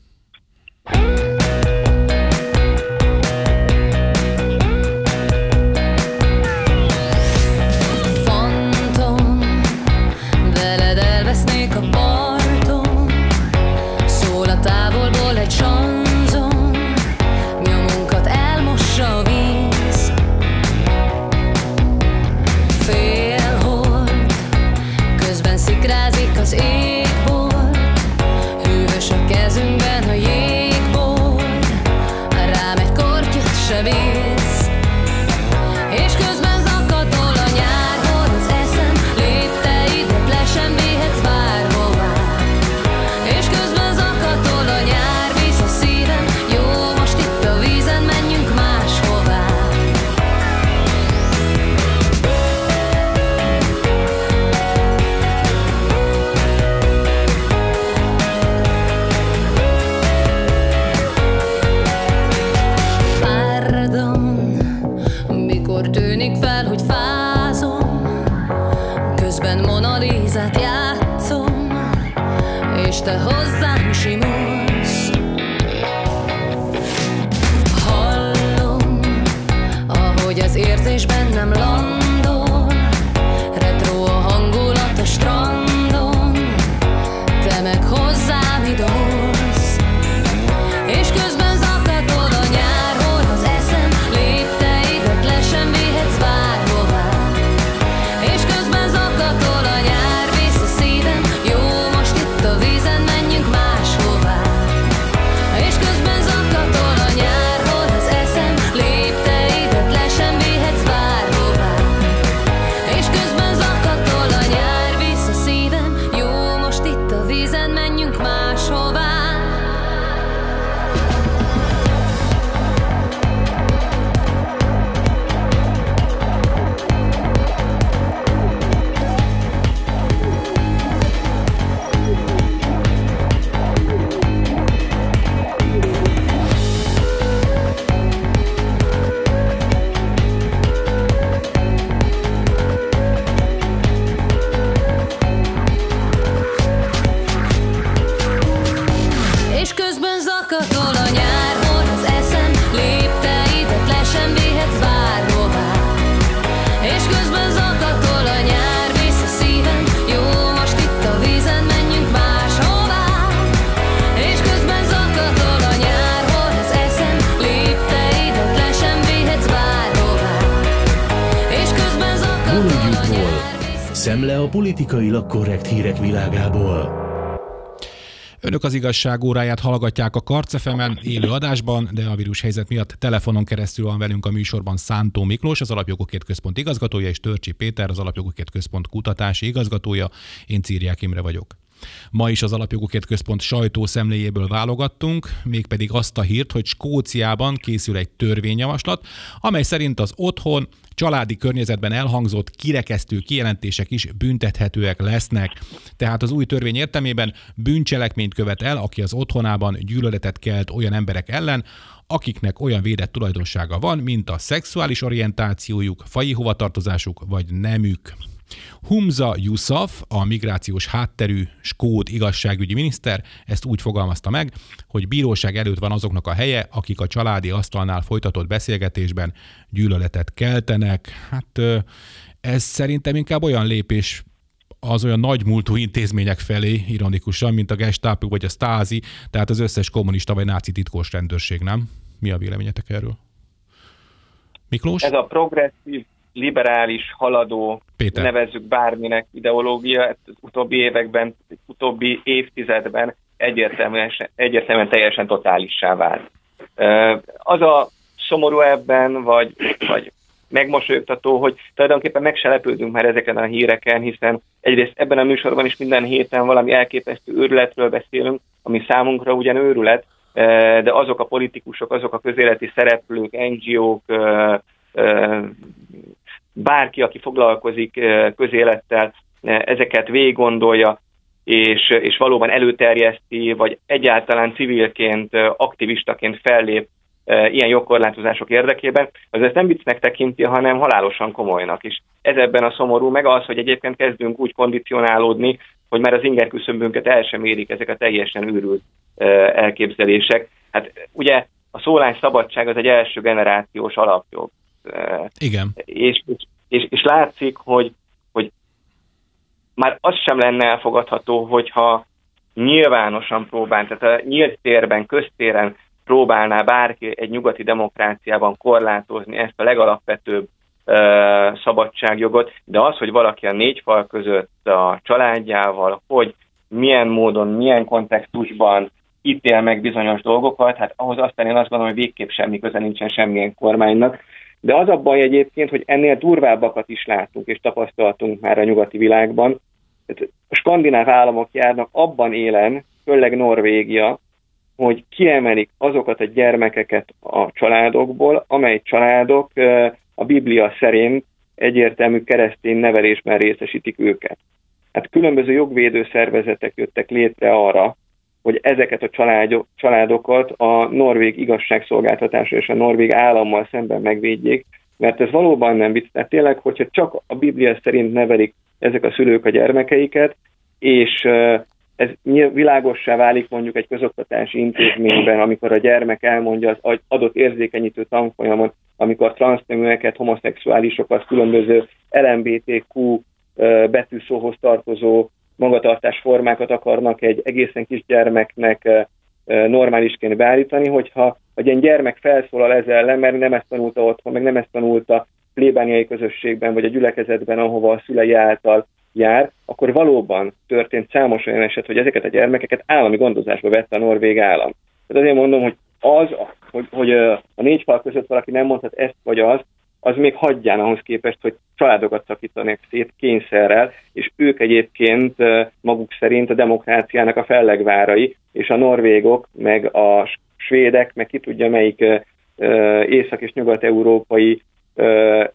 Politikailag korrekt hírek világából. Önök az igazság óráját hallgatják a Karcefemen élő adásban, de a vírus helyzet miatt telefonon keresztül van velünk a műsorban Szántó Miklós, az Alapjogokért Központ igazgatója, és Törcsi Péter, az Alapjogokért Központ kutatási igazgatója. Én Círiák Imre vagyok. Ma is az Alapjogokért Központ sajtószemléjéből válogattunk, mégpedig azt a hírt, hogy Skóciában készül egy törvényjavaslat, amely szerint az otthon családi környezetben elhangzott kirekesztő kijelentések is büntethetőek lesznek. Tehát az új törvény értelmében bűncselekményt követ el, aki az otthonában gyűlöletet kelt olyan emberek ellen, akiknek olyan védett tulajdonsága van, mint a szexuális orientációjuk, faji hovatartozásuk vagy nemük. Humza Yusuf, a migrációs hátterű skót igazságügyi miniszter ezt úgy fogalmazta meg, hogy bíróság előtt van azoknak a helye, akik a családi asztalnál folytatott beszélgetésben gyűlöletet keltenek. Hát ez szerintem inkább olyan lépés az olyan nagy múltú intézmények felé, ironikusan, mint a Gestapo vagy a Stasi, tehát az összes kommunista vagy náci titkos rendőrség, nem? Mi a véleményetek erről? Miklós? Ez a progresszív liberális, haladó, Péter. nevezzük bárminek ideológia, az utóbbi években, utóbbi évtizedben egyértelműen, egyértelműen teljesen totálissá vált. Az a szomorú ebben, vagy, vagy megmosolyogtató, hogy tulajdonképpen meg se lepődünk már ezeken a híreken, hiszen egyrészt ebben a műsorban is minden héten valami elképesztő őrületről beszélünk, ami számunkra ugyan őrület, de azok a politikusok, azok a közéleti szereplők, NGO-k, bárki, aki foglalkozik közélettel, ezeket végig gondolja, és, és valóban előterjeszti, vagy egyáltalán civilként, aktivistaként fellép ilyen jogkorlátozások érdekében, az ezt nem viccnek tekinti, hanem halálosan komolynak is. Ez ebben a szomorú, meg az, hogy egyébként kezdünk úgy kondicionálódni, hogy már az inger küszöbünket el sem érik ezek a teljesen őrült elképzelések. Hát ugye a szólás szabadság az egy első generációs alapjog. Igen. És, és, és, látszik, hogy, hogy már az sem lenne elfogadható, hogyha nyilvánosan próbál, tehát a nyílt térben, köztéren próbálná bárki egy nyugati demokráciában korlátozni ezt a legalapvetőbb uh, szabadságjogot, de az, hogy valaki a négy fal között a családjával, hogy milyen módon, milyen kontextusban ítél meg bizonyos dolgokat, hát ahhoz aztán én azt gondolom, hogy végképp semmi köze nincsen semmilyen kormánynak. De az a baj egyébként, hogy ennél durvábbakat is látunk és tapasztaltunk már a nyugati világban. A skandináv államok járnak abban élen, főleg Norvégia, hogy kiemelik azokat a gyermekeket a családokból, amely családok a Biblia szerint egyértelmű keresztény nevelésben részesítik őket. Hát különböző jogvédő szervezetek jöttek létre arra, hogy ezeket a családok, családokat a norvég igazságszolgáltatása és a norvég állammal szemben megvédjék, mert ez valóban nem vicc. Tehát tényleg, hogyha csak a Biblia szerint nevelik ezek a szülők a gyermekeiket, és ez világossá válik mondjuk egy közoktatási intézményben, amikor a gyermek elmondja az adott érzékenyítő tanfolyamon, amikor transzneműeket, homoszexuálisokat, különböző LMBTQ betűszóhoz tartozó magatartás formákat akarnak egy egészen kis gyermeknek normálisként beállítani, hogyha egy ilyen gyermek felszólal ezzel ellen, mert nem ezt tanulta otthon, meg nem ezt tanulta plébániai közösségben, vagy a gyülekezetben, ahova a szülei által jár, akkor valóban történt számos olyan eset, hogy ezeket a gyermekeket állami gondozásba vette a norvég állam. Tehát azért mondom, hogy az, hogy, hogy a négy fal között valaki nem mondhat ezt vagy azt, az még hagyján ahhoz képest, hogy családokat szakítanak szét kényszerrel, és ők egyébként maguk szerint a demokráciának a fellegvárai, és a norvégok, meg a svédek, meg ki tudja melyik észak- és nyugat-európai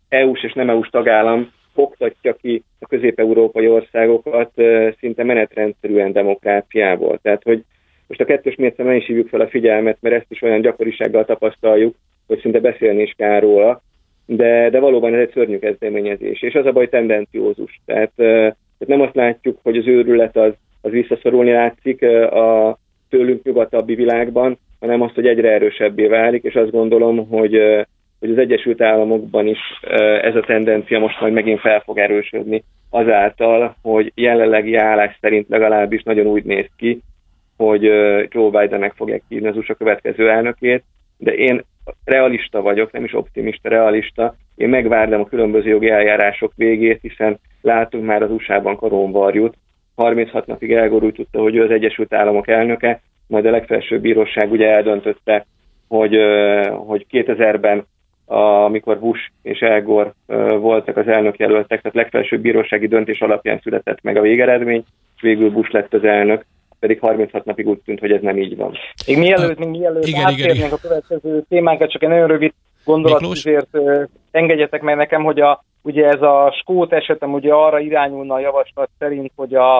EU-s és nem EU-s tagállam oktatja ki a közép-európai országokat szinte menetrendszerűen demokráciából. Tehát, hogy most a kettős mérce ne is hívjuk fel a figyelmet, mert ezt is olyan gyakorisággal tapasztaljuk, hogy szinte beszélni is kell róla, de, de valóban ez egy szörnyű kezdeményezés, és az a baj tendenciózus. Tehát, tehát nem azt látjuk, hogy az őrület az, az visszaszorulni látszik a tőlünk nyugatabbi világban, hanem azt, hogy egyre erősebbé válik, és azt gondolom, hogy, hogy az Egyesült Államokban is ez a tendencia most majd megint fel fog erősödni azáltal, hogy jelenlegi állás szerint legalábbis nagyon úgy néz ki, hogy Joe Bidennek fogják hívni az USA következő elnökét, de én realista vagyok, nem is optimista, realista. Én megvárdom a különböző jogi eljárások végét, hiszen látunk már az USA-ban koronvarjút. 36 napig Elgor úgy tudta, hogy ő az Egyesült Államok elnöke, majd a legfelsőbb bíróság ugye eldöntötte, hogy, hogy 2000-ben amikor Bush és Elgor voltak az elnökjelöltek, tehát legfelsőbb bírósági döntés alapján született meg a végeredmény, és végül Bush lett az elnök, pedig 36 napig úgy tűnt, hogy ez nem így van. Még mielőtt, még mielőtt igen, átérnénk igen, a következő témánkat, csak egy nagyon rövid gondolat Miklós? azért engedjetek meg nekem, hogy a, ugye ez a skót esetem ugye arra irányulna a javaslat szerint, hogy a,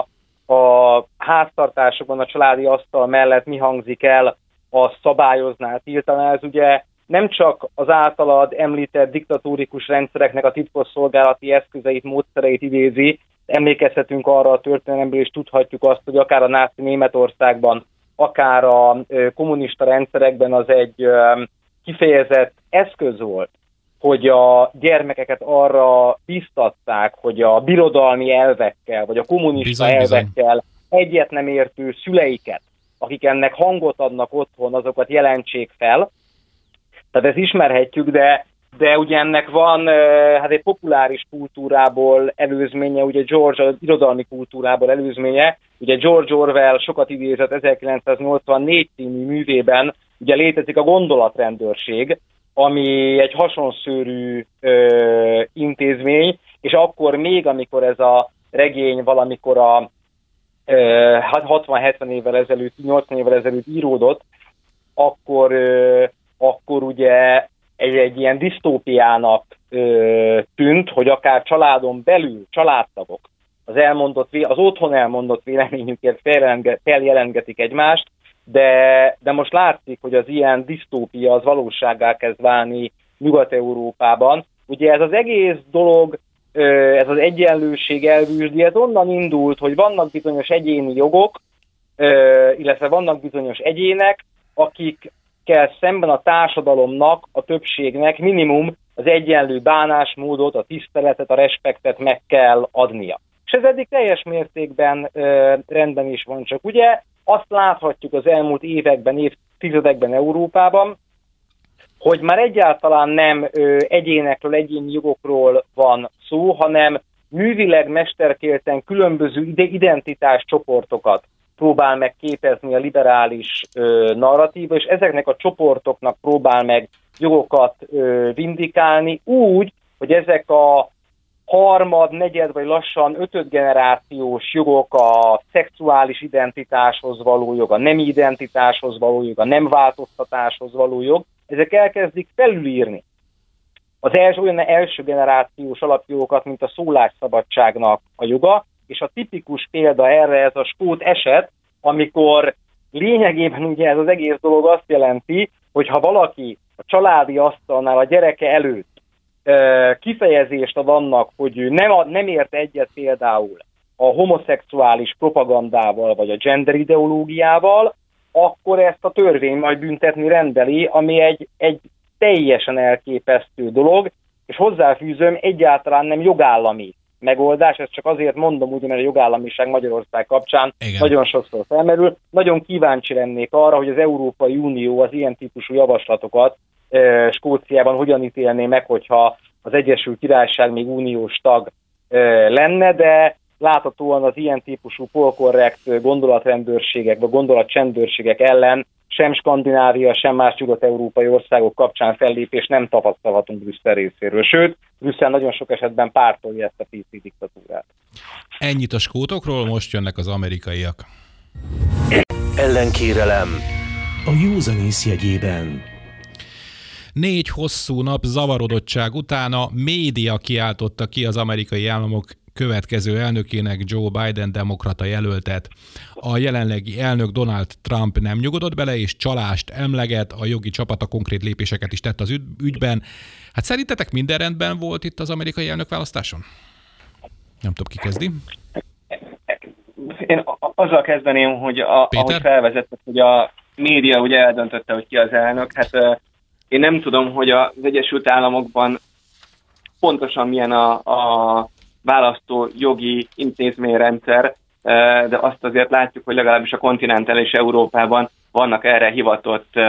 a háztartásokban a családi asztal mellett mi hangzik el, a szabályozná, tiltaná. Ez ugye nem csak az általad említett diktatórikus rendszereknek a titkosszolgálati eszközeit, módszereit idézi, emlékezhetünk arra a történelemből, és tudhatjuk azt, hogy akár a náci Németországban, akár a kommunista rendszerekben az egy kifejezett eszköz volt, hogy a gyermekeket arra biztatták, hogy a birodalmi elvekkel, vagy a kommunista bizony, elvekkel bizony. egyet nem értő szüleiket, akik ennek hangot adnak otthon, azokat jelentsék fel. Tehát ezt ismerhetjük, de de ugye ennek van hát egy populáris kultúrából előzménye, ugye George, az irodalmi kultúrából előzménye, ugye George Orwell sokat idézett 1984 című művében, ugye létezik a gondolatrendőrség, ami egy hasonszőrű ö, intézmény, és akkor még, amikor ez a regény valamikor a ö, 60-70 évvel ezelőtt, 80 évvel ezelőtt íródott, akkor, ö, akkor ugye egy, egy ilyen disztópiának ö, tűnt, hogy akár családon belül családtagok az, elmondott, az otthon elmondott véleményükért feljelentgetik egymást, de, de most látszik, hogy az ilyen disztópia az valóságá kezd válni Nyugat-Európában. Ugye ez az egész dolog, ez az egyenlőség elvűzdi, ez onnan indult, hogy vannak bizonyos egyéni jogok, illetve vannak bizonyos egyének, akik kell szemben a társadalomnak, a többségnek minimum az egyenlő bánásmódot, a tiszteletet, a respektet meg kell adnia. És ez eddig teljes mértékben ö, rendben is van, csak ugye azt láthatjuk az elmúlt években, évtizedekben Európában, hogy már egyáltalán nem ö, egyénekről, egyéni jogokról van szó, hanem művileg mesterkélten különböző identitás csoportokat próbál meg képezni a liberális ö, narratíva, és ezeknek a csoportoknak próbál meg jogokat ö, vindikálni úgy, hogy ezek a harmad, negyed vagy lassan ötöd generációs jogok a szexuális identitáshoz való jog, a nem identitáshoz való jog, a nem változtatáshoz való jog, ezek elkezdik felülírni az első, olyan első generációs alapjogokat, mint a szólásszabadságnak a joga, és a tipikus példa erre ez a skót eset, amikor lényegében ugye ez az egész dolog azt jelenti, hogy ha valaki a családi asztalnál a gyereke előtt kifejezést ad annak, hogy ő nem, ad, nem ért egyet például a homoszexuális propagandával, vagy a gender ideológiával, akkor ezt a törvény majd büntetni rendeli, ami egy, egy teljesen elképesztő dolog, és hozzáfűzöm, egyáltalán nem jogállami megoldás, ezt csak azért mondom, úgy, mert a jogállamiság Magyarország kapcsán Igen. nagyon sokszor felmerül. Nagyon kíváncsi lennék arra, hogy az Európai Unió az ilyen típusú javaslatokat e, Skóciában hogyan ítélné meg, hogyha az Egyesült Királyság még uniós tag e, lenne, de láthatóan az ilyen típusú polkorrekt gondolatrendőrségek vagy gondolatcsendőrségek ellen sem Skandinávia, sem más nyugat-európai országok kapcsán fellépés nem tapasztalhatunk Brüsszel részéről. Sőt, Brüsszel nagyon sok esetben pártolja ezt a PC diktatúrát. Ennyit a skótokról, most jönnek az amerikaiak. Ellenkérelem a józanész jegyében. Négy hosszú nap zavarodottság után a média kiáltotta ki az amerikai államok következő elnökének Joe Biden demokrata jelöltet. A jelenlegi elnök Donald Trump nem nyugodott bele, és csalást emleget, a jogi csapata konkrét lépéseket is tett az ügyben. Hát szerintetek minden rendben volt itt az amerikai elnök választáson? Nem tudom, ki kezdi. Én azzal kezdeném, hogy a, ahogy felvezetett, hogy a média ugye eldöntötte, hogy ki az elnök. Hát én nem tudom, hogy az Egyesült Államokban pontosan milyen a, a választó jogi intézményrendszer, de azt azért látjuk, hogy legalábbis a kontinentális Európában vannak erre hivatott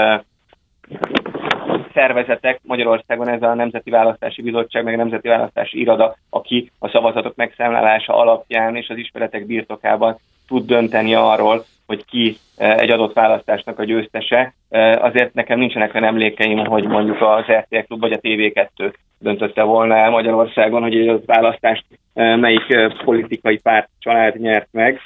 szervezetek, Magyarországon ez a Nemzeti Választási Bizottság, meg a Nemzeti Választási Irada, aki a szavazatok megszámlálása alapján és az ismeretek birtokában tud dönteni arról, hogy ki egy adott választásnak a győztese. Azért nekem nincsenek olyan emlékeim, hogy mondjuk az RTL Klub vagy a TV2 döntötte volna el Magyarországon, hogy egy választást melyik politikai párt család nyert meg.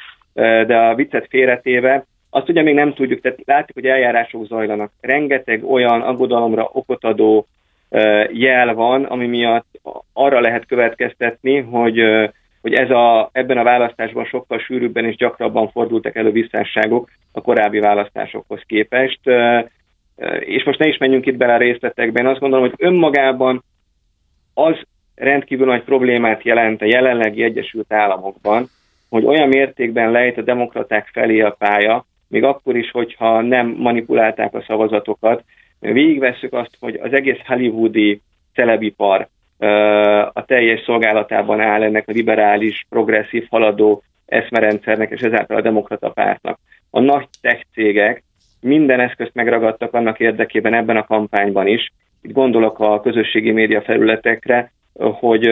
De a viccet félretéve, azt ugye még nem tudjuk, tehát látjuk, hogy eljárások zajlanak. Rengeteg olyan aggodalomra okot adó jel van, ami miatt arra lehet következtetni, hogy, hogy ez a, ebben a választásban sokkal sűrűbben és gyakrabban fordultak elő visszásságok a korábbi választásokhoz képest. És most ne is menjünk itt bele a részletekben, én azt gondolom, hogy önmagában az rendkívül nagy problémát jelent a jelenlegi Egyesült Államokban, hogy olyan mértékben lejt a demokraták felé a pálya, még akkor is, hogyha nem manipulálták a szavazatokat. Végigvesszük azt, hogy az egész hollywoodi celebipar a teljes szolgálatában áll ennek a liberális, progresszív, haladó eszmerendszernek, és ezáltal a demokrata pártnak. A nagy tech cégek minden eszközt megragadtak annak érdekében ebben a kampányban is, itt gondolok a közösségi média felületekre, hogy,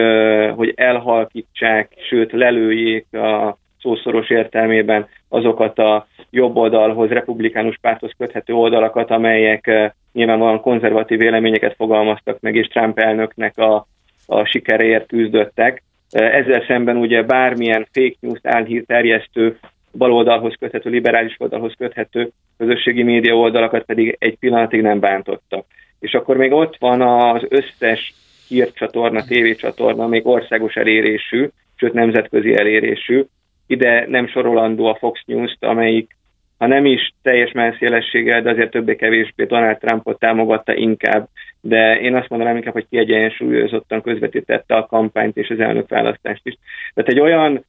hogy elhalkítsák, sőt lelőjék a szószoros értelmében azokat a jobb oldalhoz, republikánus párthoz köthető oldalakat, amelyek nyilvánvalóan konzervatív véleményeket fogalmaztak meg, és Trump elnöknek a, a sikereért küzdöttek. Ezzel szemben ugye bármilyen fake news álhír terjesztő baloldalhoz köthető, liberális oldalhoz köthető közösségi média oldalakat pedig egy pillanatig nem bántottak. És akkor még ott van az összes hírcsatorna, tévécsatorna, még országos elérésű, sőt nemzetközi elérésű. Ide nem sorolandó a Fox News-t, amelyik ha nem is teljes messzélességgel, de azért többé-kevésbé Donald Trumpot támogatta inkább, de én azt mondanám inkább, hogy kiegyensúlyozottan közvetítette a kampányt és az elnökválasztást is. Tehát egy olyan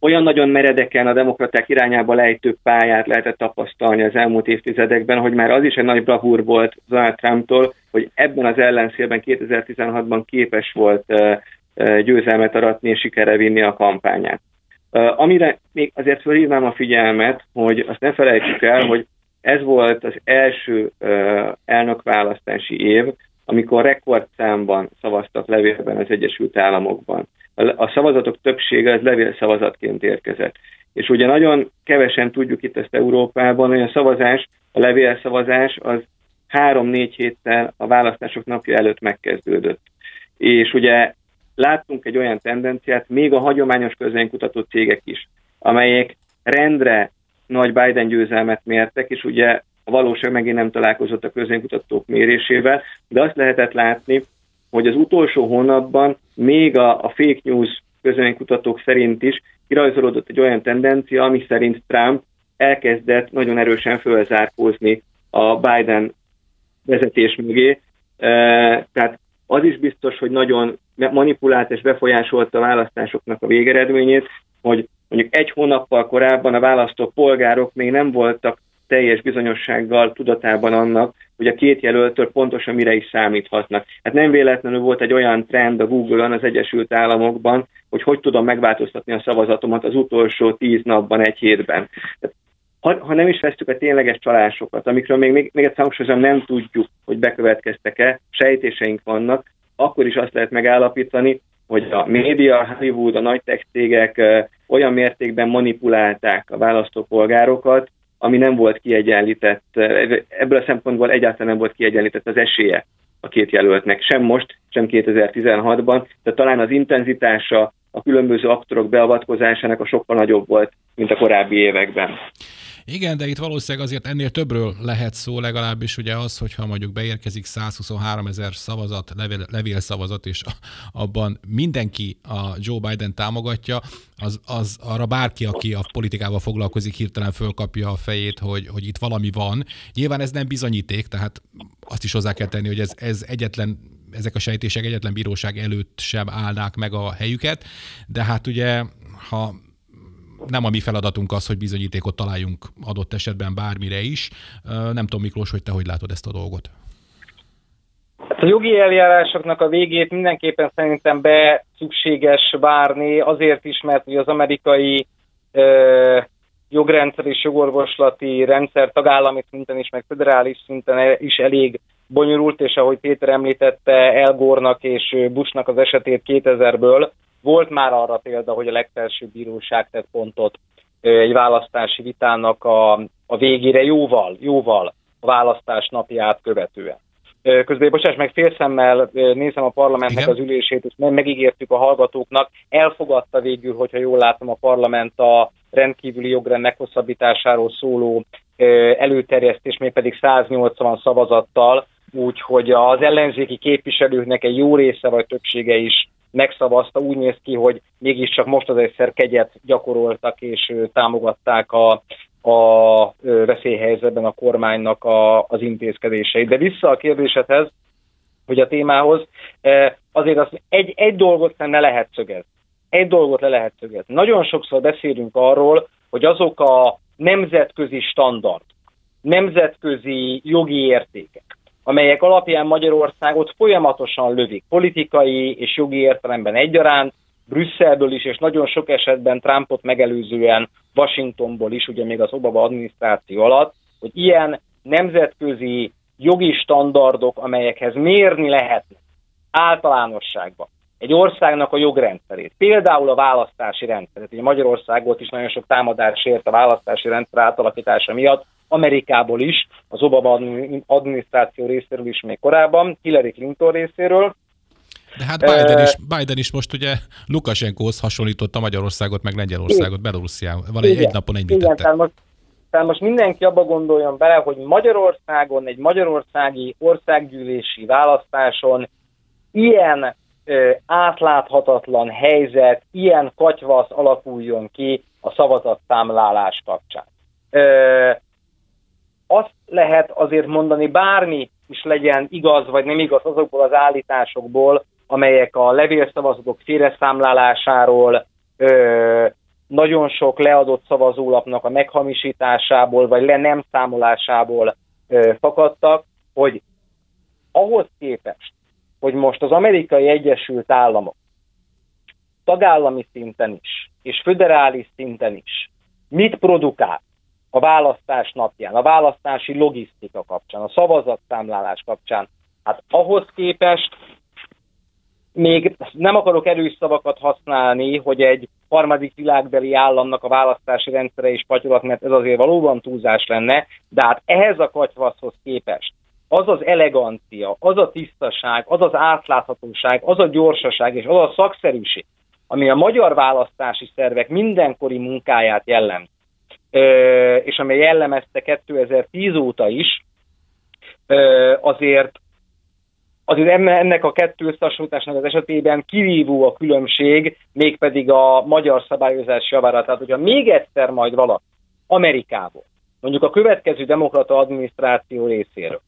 olyan nagyon meredeken a demokraták irányába lejtő pályát lehetett tapasztalni az elmúlt évtizedekben, hogy már az is egy nagy bravúr volt Donald Trumptól, hogy ebben az ellenszélben 2016-ban képes volt győzelmet aratni és sikerre vinni a kampányát. Amire még azért felhívnám a figyelmet, hogy azt ne felejtsük el, hogy ez volt az első elnökválasztási év, amikor rekordszámban szavaztak levélben az Egyesült Államokban a szavazatok többsége az levélszavazatként érkezett. És ugye nagyon kevesen tudjuk itt ezt Európában, hogy a szavazás, a levélszavazás az három-négy héttel a választások napja előtt megkezdődött. És ugye láttunk egy olyan tendenciát, még a hagyományos közönkutató cégek is, amelyek rendre nagy Biden győzelmet mértek, és ugye a valóság megint nem találkozott a közönkutatók mérésével, de azt lehetett látni, hogy az utolsó hónapban még a, a fake news közönkutatók szerint is kirajzolódott egy olyan tendencia, ami szerint Trump elkezdett nagyon erősen fölzárkózni a Biden vezetés mögé. Tehát az is biztos, hogy nagyon manipulált és befolyásolta a választásoknak a végeredményét, hogy mondjuk egy hónappal korábban a választó polgárok még nem voltak teljes bizonyossággal tudatában annak, hogy a két jelöltől pontosan mire is számíthatnak. Hát nem véletlenül volt egy olyan trend a Google-on az Egyesült Államokban, hogy hogy tudom megváltoztatni a szavazatomat az utolsó tíz napban, egy hétben. Ha, ha nem is vesztük a tényleges csalásokat, amikről még, még, még egyszer hangsúlyozom, nem tudjuk, hogy bekövetkeztek-e, sejtéseink vannak, akkor is azt lehet megállapítani, hogy a média, a Hollywood, a nagy tech cégek olyan mértékben manipulálták a választópolgárokat, ami nem volt kiegyenlített, ebből a szempontból egyáltalán nem volt kiegyenlített az esélye a két jelöltnek, sem most, sem 2016-ban, de talán az intenzitása a különböző aktorok beavatkozásának a sokkal nagyobb volt, mint a korábbi években. Igen, de itt valószínűleg azért ennél többről lehet szó, legalábbis ugye az, hogyha mondjuk beérkezik 123 ezer szavazat, levél, levélszavazat, és abban mindenki a Joe Biden támogatja, az, az arra bárki, aki a politikával foglalkozik, hirtelen fölkapja a fejét, hogy, hogy itt valami van. Nyilván ez nem bizonyíték, tehát azt is hozzá kell tenni, hogy ez, ez egyetlen ezek a sejtések egyetlen bíróság előtt sem állnák meg a helyüket, de hát ugye, ha nem a mi feladatunk az, hogy bizonyítékot találjunk adott esetben bármire is. Nem tudom, Miklós, hogy te hogy látod ezt a dolgot? Hát a jogi eljárásoknak a végét mindenképpen szerintem be szükséges várni, azért is, mert az amerikai ö, jogrendszer és jogorvoslati rendszer tagállami szinten is, meg federális szinten is elég bonyolult, és ahogy Péter említette, Elgornak és Bushnak az esetét 2000-ből, volt már arra példa, hogy a legfelsőbb bíróság tett pontot egy választási vitának a, a végére jóval, jóval a választás napját követően. Közben, bocsáss meg, félszemmel nézem a parlamentnek Igen. az ülését, és megígértük a hallgatóknak, elfogadta végül, hogyha jól látom a parlament a rendkívüli jogrend meghosszabbításáról szóló előterjesztés, még pedig 180 szavazattal, úgyhogy az ellenzéki képviselőknek egy jó része vagy többsége is megszavazta, úgy néz ki, hogy mégiscsak most az egyszer kegyet gyakoroltak és támogatták a, a veszélyhelyzetben a kormánynak a, az intézkedéseit. De vissza a kérdésedhez, hogy a témához, azért az egy, egy dolgot ne lehet szögezni. Egy dolgot le lehet szögezni. Nagyon sokszor beszélünk arról, hogy azok a nemzetközi standard, nemzetközi jogi értékek, amelyek alapján Magyarországot folyamatosan lövik politikai és jogi értelemben egyaránt, Brüsszelből is, és nagyon sok esetben Trumpot megelőzően Washingtonból is, ugye még az Obama adminisztráció alatt, hogy ilyen nemzetközi jogi standardok, amelyekhez mérni lehetne általánosságban egy országnak a jogrendszerét, például a választási rendszeret. Ugye Magyarországot is nagyon sok támadás ért a választási rendszer átalakítása miatt, Amerikából is, az Obama adminisztráció részéről is még korábban, Hillary Clinton részéről, de hát Biden is, Biden is most ugye Lukasenkóhoz hasonlította Magyarországot, meg Lengyelországot, Belorussziával. Egy, egy napon egy Igen, tehát most, tehát most mindenki abba gondoljon bele, hogy Magyarországon, egy magyarországi országgyűlési választáson ilyen ö, átláthatatlan helyzet, ilyen katyvasz alakuljon ki a szavazatszámlálás kapcsán. Ö, azt lehet azért mondani, bármi is legyen igaz vagy nem igaz azokból az állításokból, amelyek a levélszavazatok félreszámlálásáról, ö, nagyon sok leadott szavazólapnak a meghamisításából, vagy le nem számolásából fakadtak, hogy ahhoz képest, hogy most az amerikai Egyesült Államok tagállami szinten is, és föderális szinten is mit produkál a választás napján, a választási logisztika kapcsán, a szavazatszámlálás kapcsán, hát ahhoz képest még nem akarok erős szavakat használni, hogy egy harmadik világbeli államnak a választási rendszere is patyolat, mert ez azért valóban túlzás lenne, de hát ehhez a katyvaszhoz képest az az elegancia, az a tisztaság, az az átláthatóság, az a gyorsaság és az a szakszerűség, ami a magyar választási szervek mindenkori munkáját jellemzi, és amely jellemezte 2010 óta is, azért azért ennek a kettő összehasonlításnak az esetében kirívó a különbség, mégpedig a magyar szabályozás javára. Tehát, hogyha még egyszer majd valaki Amerikából, mondjuk a következő demokrata adminisztráció részéről,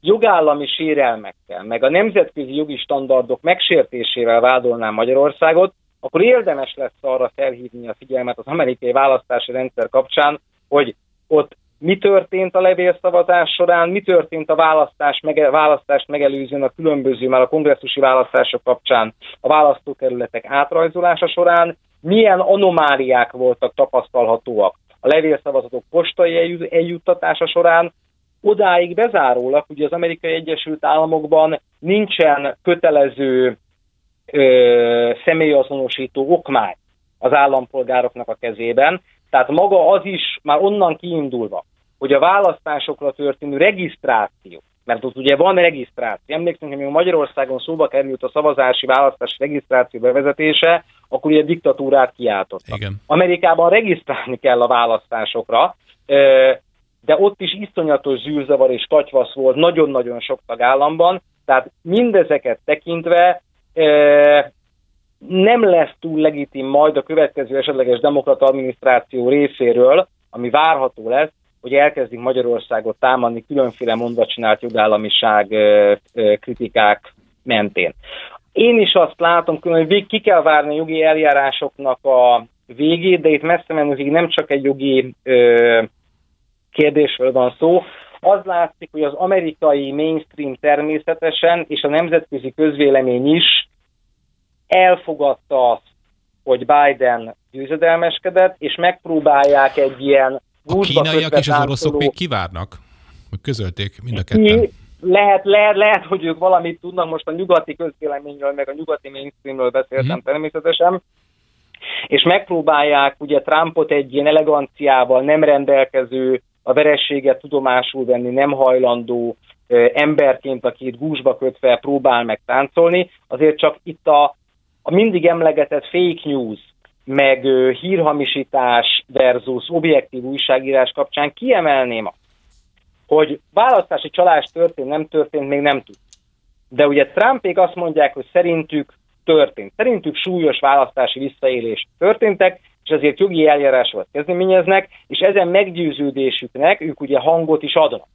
jogállami sérelmekkel, meg a nemzetközi jogi standardok megsértésével vádolná Magyarországot, akkor érdemes lesz arra felhívni a figyelmet az amerikai választási rendszer kapcsán, hogy ott mi történt a levélszavazás során, mi történt a választás, mege, választást megelőzően a különböző, már a kongresszusi választások kapcsán a választókerületek átrajzolása során, milyen anomáliák voltak tapasztalhatóak a levélszavazatok postai eljuttatása során, odáig bezárólag, ugye az Amerikai Egyesült Államokban nincsen kötelező ö, személyazonosító okmány az állampolgároknak a kezében, tehát maga az is már onnan kiindulva, hogy a választásokra történő regisztráció, mert ott ugye van regisztráció, emlékszünk, hogy Magyarországon szóba került a szavazási választási regisztráció bevezetése, akkor ugye diktatúrát kiáltottak. Igen. Amerikában regisztrálni kell a választásokra, de ott is iszonyatos zűrzavar és katyvasz volt nagyon-nagyon sok tagállamban, tehát mindezeket tekintve nem lesz túl legitim majd a következő esetleges demokrata adminisztráció részéről, ami várható lesz, hogy elkezdik Magyarországot támadni különféle mondva csinált jogállamiság kritikák mentén. Én is azt látom, hogy ki kell várni jogi eljárásoknak a végét, de itt messze menőkig nem csak egy jogi ö, kérdésről van szó. Az látszik, hogy az amerikai mainstream természetesen, és a nemzetközi közvélemény is elfogadta azt, hogy Biden győzedelmeskedett, és megpróbálják egy ilyen A kínaiak és az oroszok még kivárnak? Közölték mind a ketten. Lehet, lehet, lehet, hogy ők valamit tudnak, most a nyugati közvéleményről, meg a nyugati mainstreamről beszéltem hmm. természetesen, és megpróbálják ugye Trumpot egy ilyen eleganciával nem rendelkező, a verességet tudomásul venni, nem hajlandó emberként, aki itt gúzsba kötve próbál meg táncolni, azért csak itt a, a mindig emlegetett fake news, meg hírhamisítás versus objektív újságírás kapcsán kiemelném azt, hogy választási csalás történt, nem történt, még nem tud. De ugye Trumpék azt mondják, hogy szerintük történt. Szerintük súlyos választási visszaélés történtek, és ezért jogi eljárásokat kezdeményeznek, és ezen meggyőződésüknek ők ugye hangot is adnak.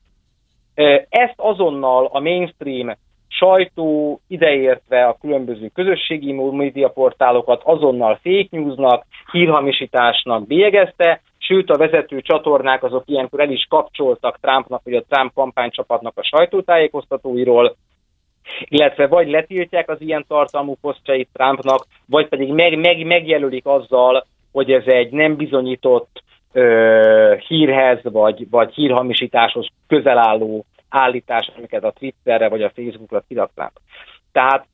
Ezt azonnal a mainstream sajtó ideértve a különböző közösségi médiaportálokat azonnal fake newsnak, hírhamisításnak bélyegezte, sőt a vezető csatornák azok ilyenkor el is kapcsoltak Trumpnak, vagy a Trump kampánycsapatnak a sajtótájékoztatóiról, illetve vagy letiltják az ilyen tartalmú posztjait Trumpnak, vagy pedig meg, meg, megjelölik azzal, hogy ez egy nem bizonyított ö, hírhez, vagy, vagy hírhamisításhoz közel álló állítás, amiket a Twitterre vagy a Facebookra kiraknak. Tehát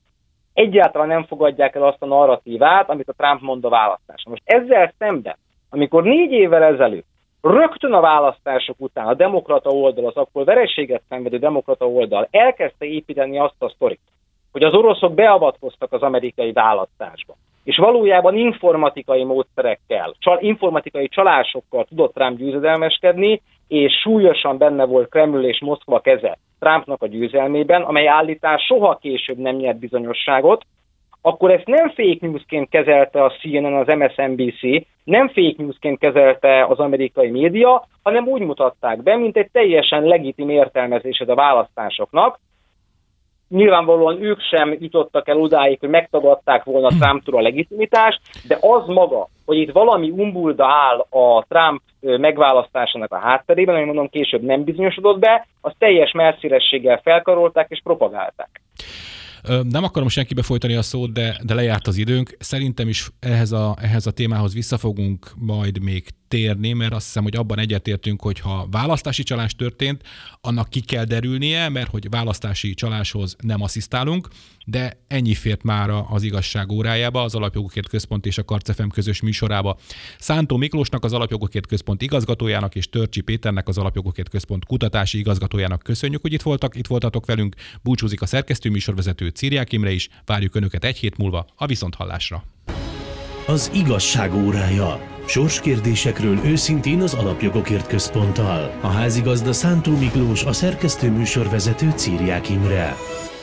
egyáltalán nem fogadják el azt a narratívát, amit a Trump mond a választáson. Most ezzel szemben, amikor négy évvel ezelőtt rögtön a választások után a demokrata oldal, az akkor vereséget szenvedő demokrata oldal elkezdte építeni azt a sztorit, hogy az oroszok beavatkoztak az amerikai választásba, és valójában informatikai módszerekkel, csal, informatikai csalásokkal tudott Trump győzedelmeskedni, és súlyosan benne volt Kreml és Moszkva keze Trumpnak a győzelmében, amely állítás soha később nem nyert bizonyosságot, akkor ezt nem fake newsként kezelte a CNN, az MSNBC, nem fake newsként kezelte az amerikai média, hanem úgy mutatták be, mint egy teljesen legitim értelmezésed a választásoknak, nyilvánvalóan ők sem jutottak el odáig, hogy megtagadták volna Trumptól a legitimitást, de az maga, hogy itt valami umbulda áll a Trump megválasztásának a hátterében, ami mondom később nem bizonyosodott be, az teljes messzélességgel felkarolták és propagálták. Nem akarom senkibe folytani a szót, de, de lejárt az időnk. Szerintem is ehhez a, ehhez a témához visszafogunk majd még térni, mert azt hiszem, hogy abban egyetértünk, hogy ha választási csalás történt, annak ki kell derülnie, mert hogy választási csaláshoz nem asszisztálunk, de ennyi fért már az igazság órájába, az Alapjogokért Központ és a Karcefem közös műsorába. Szántó Miklósnak, az Alapjogokért Központ igazgatójának és Törcsi Péternek, az Alapjogokért Központ kutatási igazgatójának köszönjük, hogy itt voltak, itt voltatok velünk. Búcsúzik a szerkesztő műsorvezető Círiák Imre is. Várjuk Önöket egy hét múlva a Viszonthallásra. Az igazság órája. Sorskérdésekről őszintén az Alapjogokért Központtal. A házigazda Szántó Miklós, a szerkesztő műsorvezető Círiák Imre.